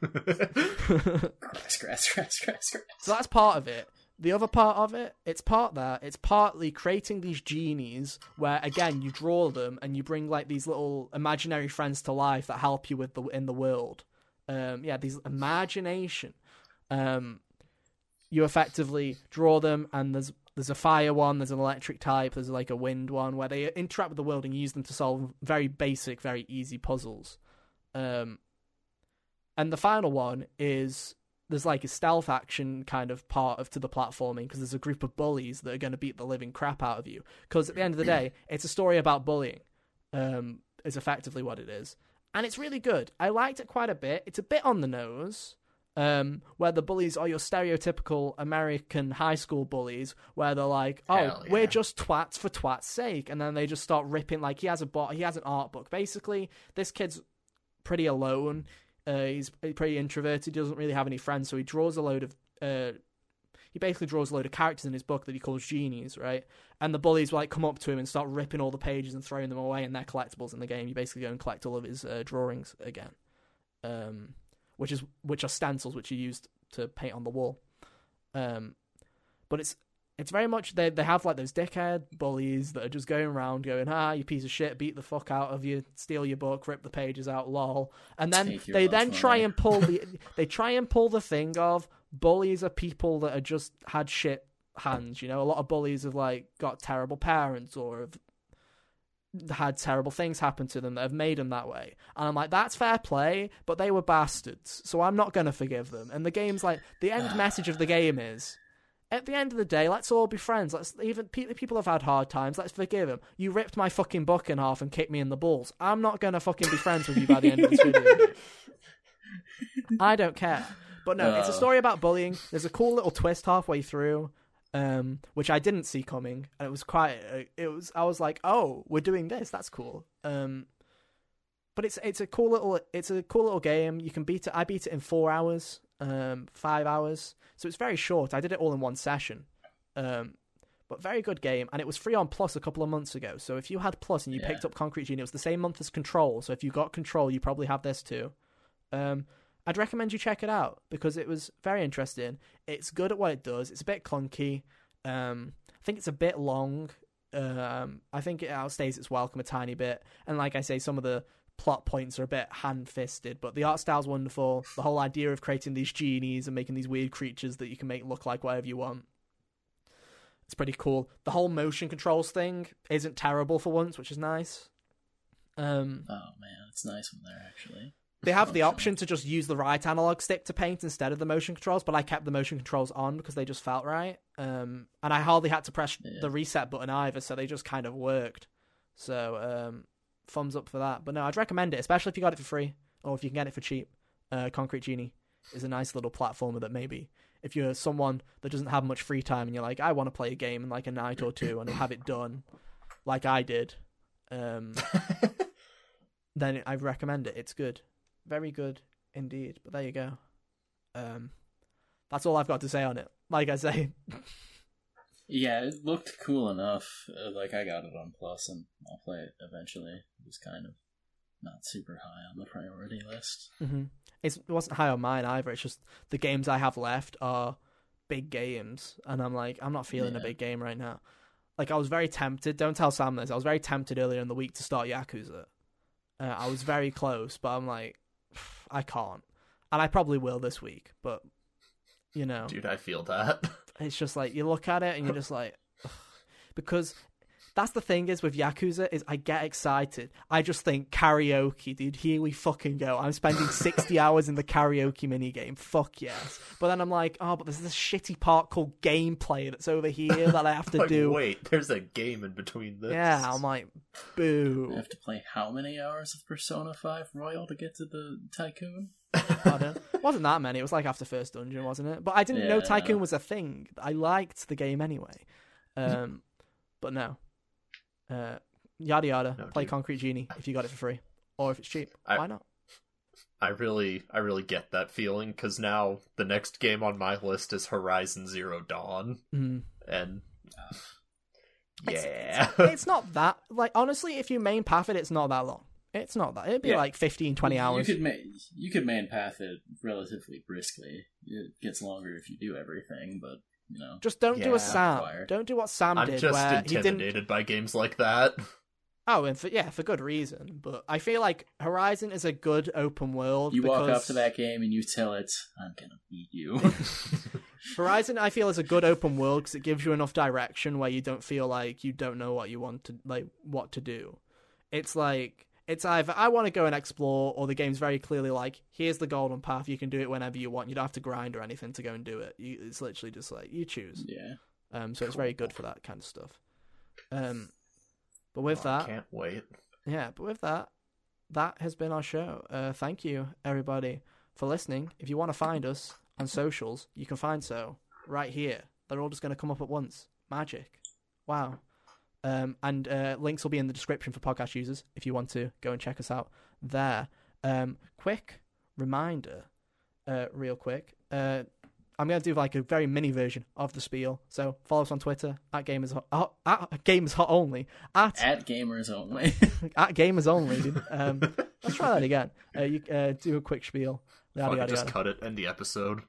Grass, grass, grass, grass, grass. so that's part of it. The other part of it, it's part that it's partly creating these genies where again you draw them and you bring like these little imaginary friends to life that help you with the in the world. Um, yeah, these imagination. Um, you effectively draw them, and there's there's a fire one, there's an electric type, there's like a wind one where they interact with the world and use them to solve very basic, very easy puzzles. Um, and the final one is there's like a stealth action kind of part of to the platforming because there's a group of bullies that are going to beat the living crap out of you. Because at the end of the day, it's a story about bullying. Um, is effectively what it is, and it's really good. I liked it quite a bit. It's a bit on the nose. Um, where the bullies are your stereotypical American high school bullies, where they're like, "Oh, Hell we're just twats for twats' sake," and then they just start ripping. Like he has a bot, he has an art book. Basically, this kid's pretty alone. Uh, he's pretty introverted. He doesn't really have any friends, so he draws a load of. Uh, he basically draws a load of characters in his book that he calls genies, right? And the bullies like come up to him and start ripping all the pages and throwing them away, and they're collectibles in the game. You basically go and collect all of his uh, drawings again, um, which is which are stencils which you used to paint on the wall. Um, but it's it's very much they they have like those dickhead bullies that are just going around going, ah, you piece of shit, beat the fuck out of you, steal your book, rip the pages out, lol. And then they then try and pull the they try and pull the thing of bullies are people that are just had shit hands, you know. A lot of bullies have like got terrible parents or have had terrible things happen to them that have made them that way. And I'm like, that's fair play, but they were bastards, so I'm not gonna forgive them. And the game's like, the end message of the game is, at the end of the day, let's all be friends. Let's even people have had hard times. Let's forgive them. You ripped my fucking book in half and kicked me in the balls. I'm not gonna fucking be friends with you by the end of this video. I don't care. But no, it's a Uh. story about bullying. There's a cool little twist halfway through, um, which I didn't see coming, and it was quite. Uh, it was. I was like, oh, we're doing this. That's cool. Um, but it's it's a cool little it's a cool little game. You can beat it. I beat it in four hours, um, five hours. So it's very short. I did it all in one session. Um, but very good game, and it was free on Plus a couple of months ago. So if you had Plus and you Yeah. picked up Concrete Genie, it was the same month as Control. So if you got Control, you probably have this too. Um, I'd recommend you check it out because it was very interesting. It's good at what it does. It's a bit clunky. Um, I think it's a bit long. Um, I think it outstays its welcome a tiny bit. And like I say, some of the plot points are a bit hand-fisted, but the art style's wonderful. The whole idea of creating these genies and making these weird creatures that you can make look like whatever you want. It's pretty cool. The whole motion controls thing isn't terrible for once, which is nice. Um, Oh man, it's nice when they're actually. they have the option to just use the right analog stick to paint instead of the motion controls, but I kept the motion controls on because they just felt right. Um, and I hardly had to press Yeah. the reset button either, so they just kind of worked. So, um, thumbs up for that. But no, I'd recommend it, especially if you got it for free or if you can get it for cheap. Uh, Concrete Genie is a nice little platformer that maybe if you're someone that doesn't have much free time and you're like, I want to play a game in like a night or two and have it done, like I did, um, then I recommend it. It's good, very good indeed. But there you go. Um, that's all I've got to say on it. Like I say, Yeah, it looked cool enough. Uh, like I got it on Plus, and I'll play it eventually. It was kind of not super high on the priority list. hmm it's, it wasn't high on mine either. It's just the games I have left are big games, and I'm like, I'm not feeling a big game right now. Like I was very tempted. Don't tell Sam this. I was very tempted earlier in the week to start Yakuza. Uh, I was very close, but I'm like, I can't, and I probably will this week. But you know, Dude, I feel that. it's just like you look at it and you're just like, because that's the thing is with Yakuza is I get excited. I just think karaoke, dude. Here we fucking go. I'm spending sixty hours in the karaoke mini game. Fuck yes. But then I'm like, oh, but there's this shitty part called gameplay that's over here that I have to like, do. wait, there's a game in between this. Yeah, I'm like, I boo. have to play how many hours of Persona Five Royal to get to the Tycoon? Pardon? It wasn't that many. It was like after first dungeon, wasn't it? But I didn't know Tycoon was a thing. I liked the game anyway. Um, but no. Uh, yada yada. No, Play dude. Concrete Genie if you got it for free, or if it's cheap. I- Why not? I really, I really get that feeling because now the next game on my list is Horizon Zero Dawn, Mm. and It's- yeah, it's not that like honestly. If you main path it, it's not that long. It's not that. It'd be Yeah. like 15, 20 You- hours. You could ma- you could main path it relatively briskly. It gets longer if you do everything, but you know. Just don't do a Sam. Required. Don't do what Sam I'm did, just where he didn't intimidated by games like that. Oh, and for, yeah, for good reason. But I feel like Horizon is a good open world. You walk up to that game and you tell it, "I'm gonna beat you." Horizon, I feel, is a good open world because it gives you enough direction where you don't feel like you don't know what you want to like what to do. It's like it's either I want to go and explore, or the game's very clearly like, here's the golden path. You can do it whenever you want. You don't have to grind or anything to go and do it. You, it's literally just like you choose. yeah. Um, so it's very good for that kind of stuff. Um, but with Oh, I that, can't wait. yeah, but with that, that has been our show. Uh, thank you, everybody, for listening. If you want to find us on socials, you can find so right here. They're all just going to come up at once. Magic. Wow. Um, and uh, links will be in the description for podcast users if you want to go and check us out there. Um, quick reminder, uh, real quick. Uh, I'm going to do like a very mini version of the spiel. So follow us on Twitter at Gamers Hot, uh, at Gamers Hot Only at At gamers only. at gamers only. Um, let's try that again. Uh, you uh, do a quick spiel. Yada, Fuck yada, just yada. cut it. End the episode.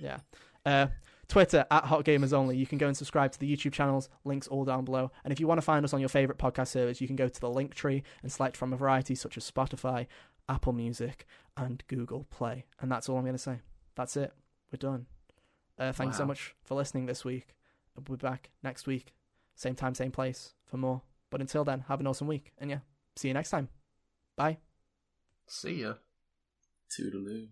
Yeah. Uh, Twitter at Hot Gamers Only. You can go and subscribe to the YouTube channels. Links all down below. And if you want to find us on your favorite podcast service, you can go to the link tree and select from a variety such as Spotify, Apple Music, and Google Play. And that's all I'm going to say. That's it. We're done. Uh, thanks so much for listening this week. We'll be back next week, same time, same place for more. But until then, have an awesome week. And yeah, see you next time. Bye. See ya. Toodaloo.